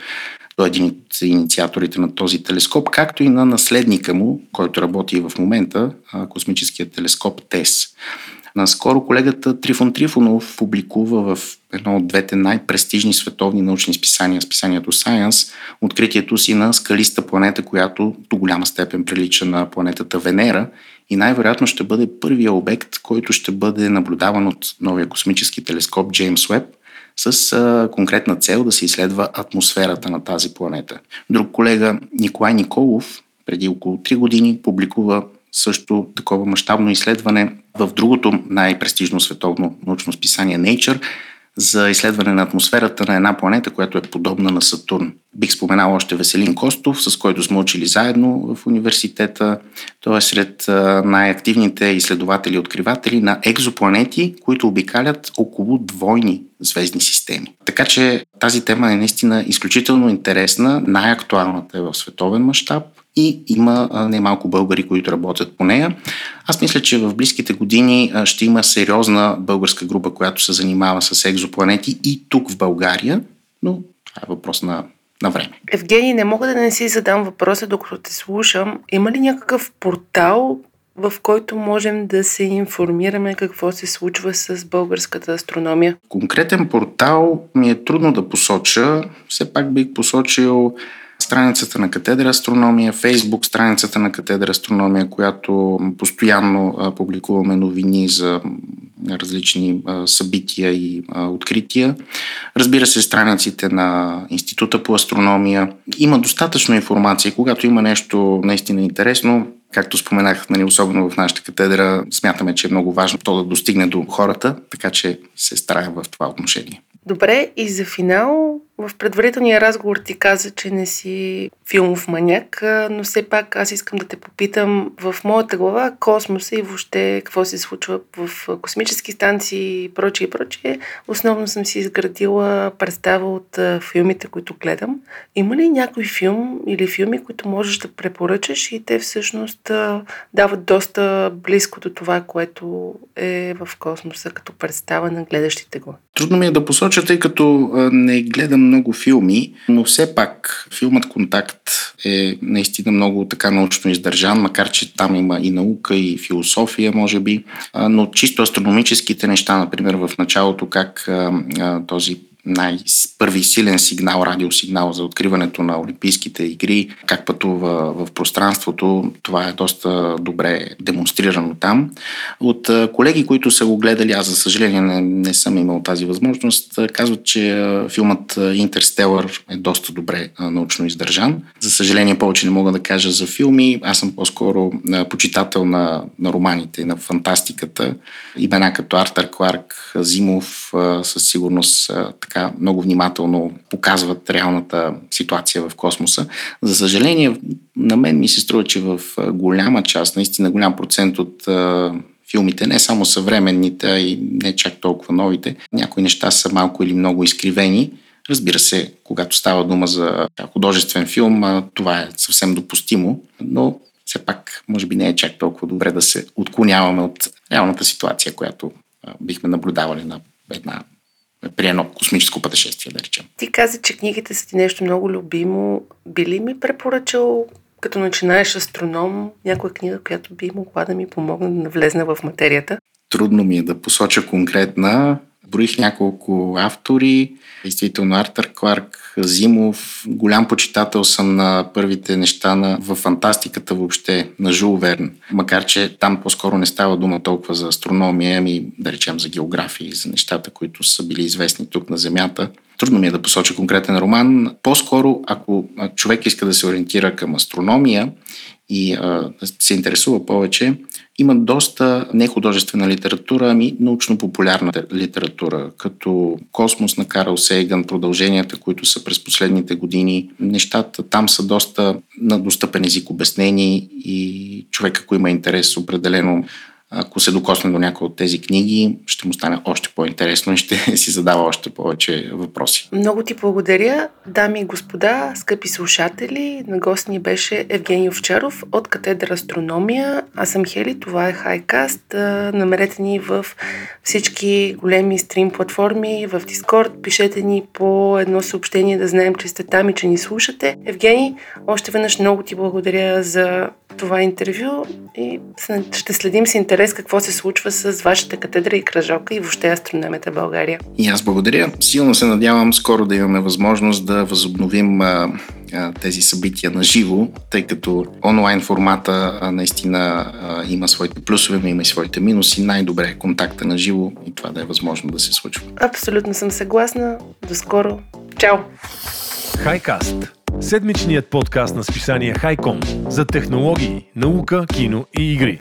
Той е един от инициаторите на този телескоп, както и на наследника му, който работи в момента, космическия телескоп ТЕС. Наскоро колегата Трифон Трифонов публикува в едно от двете най-престижни световни научни списания, списанието Science, откритието си на скалиста планета, която до голяма степен прилича на планетата Венера и най-вероятно ще бъде първия обект, който ще бъде наблюдаван от новия космически телескоп Джеймс Уеб с а, конкретна цел да се изследва атмосферата на тази планета. Друг колега Николай Николов преди около 3 години публикува също такова мащабно изследване в другото най-престижно световно научно списание Nature за изследване на атмосферата на една планета, която е подобна на Сатурн. Бих споменал още Веселин Костов, с който сме учили заедно в университета. Той е сред най-активните изследователи и откриватели на екзопланети, които обикалят около двойни звездни системи. Така че тази тема е наистина изключително интересна, най-актуалната е в световен мащаб и има немалко българи, които работят по нея. Аз мисля, че в близките години ще има сериозна българска група, която се занимава с екзопланети и тук в България, но това е въпрос на на време. Евгений, не мога да не си задам въпроса, докато те слушам. Има ли някакъв портал, в който можем да се информираме какво се случва с българската астрономия? Конкретен портал ми е трудно да посоча. Все пак бих посочил страницата на катедра астрономия, фейсбук страницата на катедра астрономия, която постоянно публикуваме новини за различни събития и открития. Разбира се, страниците на Института по астрономия. Има достатъчно информация. Когато има нещо наистина интересно, Както споменах, нали, особено в нашата катедра, смятаме, че е много важно то да достигне до хората, така че се стараем в това отношение. Добре, и за финал, в предварителния разговор ти каза, че не си филмов маняк, но все пак аз искам да те попитам в моята глава космоса и въобще какво се случва в космически станции и прочие и прочие. Основно съм си изградила представа от филмите, които гледам. Има ли някой филм или филми, които можеш да препоръчаш и те всъщност дават доста близко до това, което е в космоса като представа на гледащите го? Трудно ми е да посоча, тъй като не гледам много филми, но все пак филмът Контакт е наистина много така научно издържан, макар че там има и наука, и философия, може би. Но чисто астрономическите неща, например, в началото как този най-първи силен сигнал, радиосигнал за откриването на Олимпийските игри, как пътува в пространството. Това е доста добре демонстрирано там. От колеги, които са го гледали, аз за съжаление не, не съм имал тази възможност, казват, че филмът Интерстелър е доста добре научно издържан. За съжаление повече не мога да кажа за филми. Аз съм по-скоро почитател на, на романите, на фантастиката. Имена като Артър Кларк, Зимов със сигурност много внимателно показват реалната ситуация в космоса. За съжаление, на мен ми се струва, че в голяма част, наистина голям процент от филмите, не само съвременните, а и не чак толкова новите, някои неща са малко или много изкривени. Разбира се, когато става дума за художествен филм, това е съвсем допустимо, но все пак, може би не е чак толкова добре да се отклоняваме от реалната ситуация, която бихме наблюдавали на една при едно космическо пътешествие, да речем. Ти каза, че книгите са ти нещо много любимо. Би ли ми препоръчал като начинаеш астроном, някоя книга, която би могла да ми помогне да навлезна в материята? Трудно ми е да посоча конкретна. Броих няколко автори, действително Артър Кларк, Зимов. Голям почитател съм на първите неща на, в фантастиката въобще, на Жул Верн. Макар, че там по-скоро не става дума толкова за астрономия, ами да речем за география и за нещата, които са били известни тук на Земята. Трудно ми е да посоча конкретен роман. По-скоро, ако човек иска да се ориентира към астрономия и а, се интересува повече, има доста нехудожествена литература, ами научно-популярна литература, като Космос на Карл Сейган, продълженията, които са през последните години. Нещата там са доста на достъпен език обяснени и човек, ако има интерес, определено ако се докосне до някои от тези книги, ще му стане още по-интересно и ще си задава още повече въпроси. Много ти благодаря, дами и господа, скъпи слушатели. На гост ни беше Евгений Овчаров от катедра Астрономия. Аз съм Хели, това е Хайкаст. Намерете ни в всички големи стрим платформи, в Дискорд. Пишете ни по едно съобщение да знаем, че сте там и че ни слушате. Евгений, още веднъж много ти благодаря за това интервю и ще следим с интерес какво се случва с вашата катедра и кръжока и въобще астрономията България. И аз благодаря. Силно се надявам скоро да имаме възможност да възобновим а, а, тези събития на живо, тъй като онлайн формата а, наистина а, има своите плюсове, но има и своите минуси. Най-добре е контакта на живо и това да е възможно да се случва. Абсолютно съм съгласна. До скоро. Чао! Хайкаст Седмичният подкаст на списание Хайком за технологии, наука, кино и игри.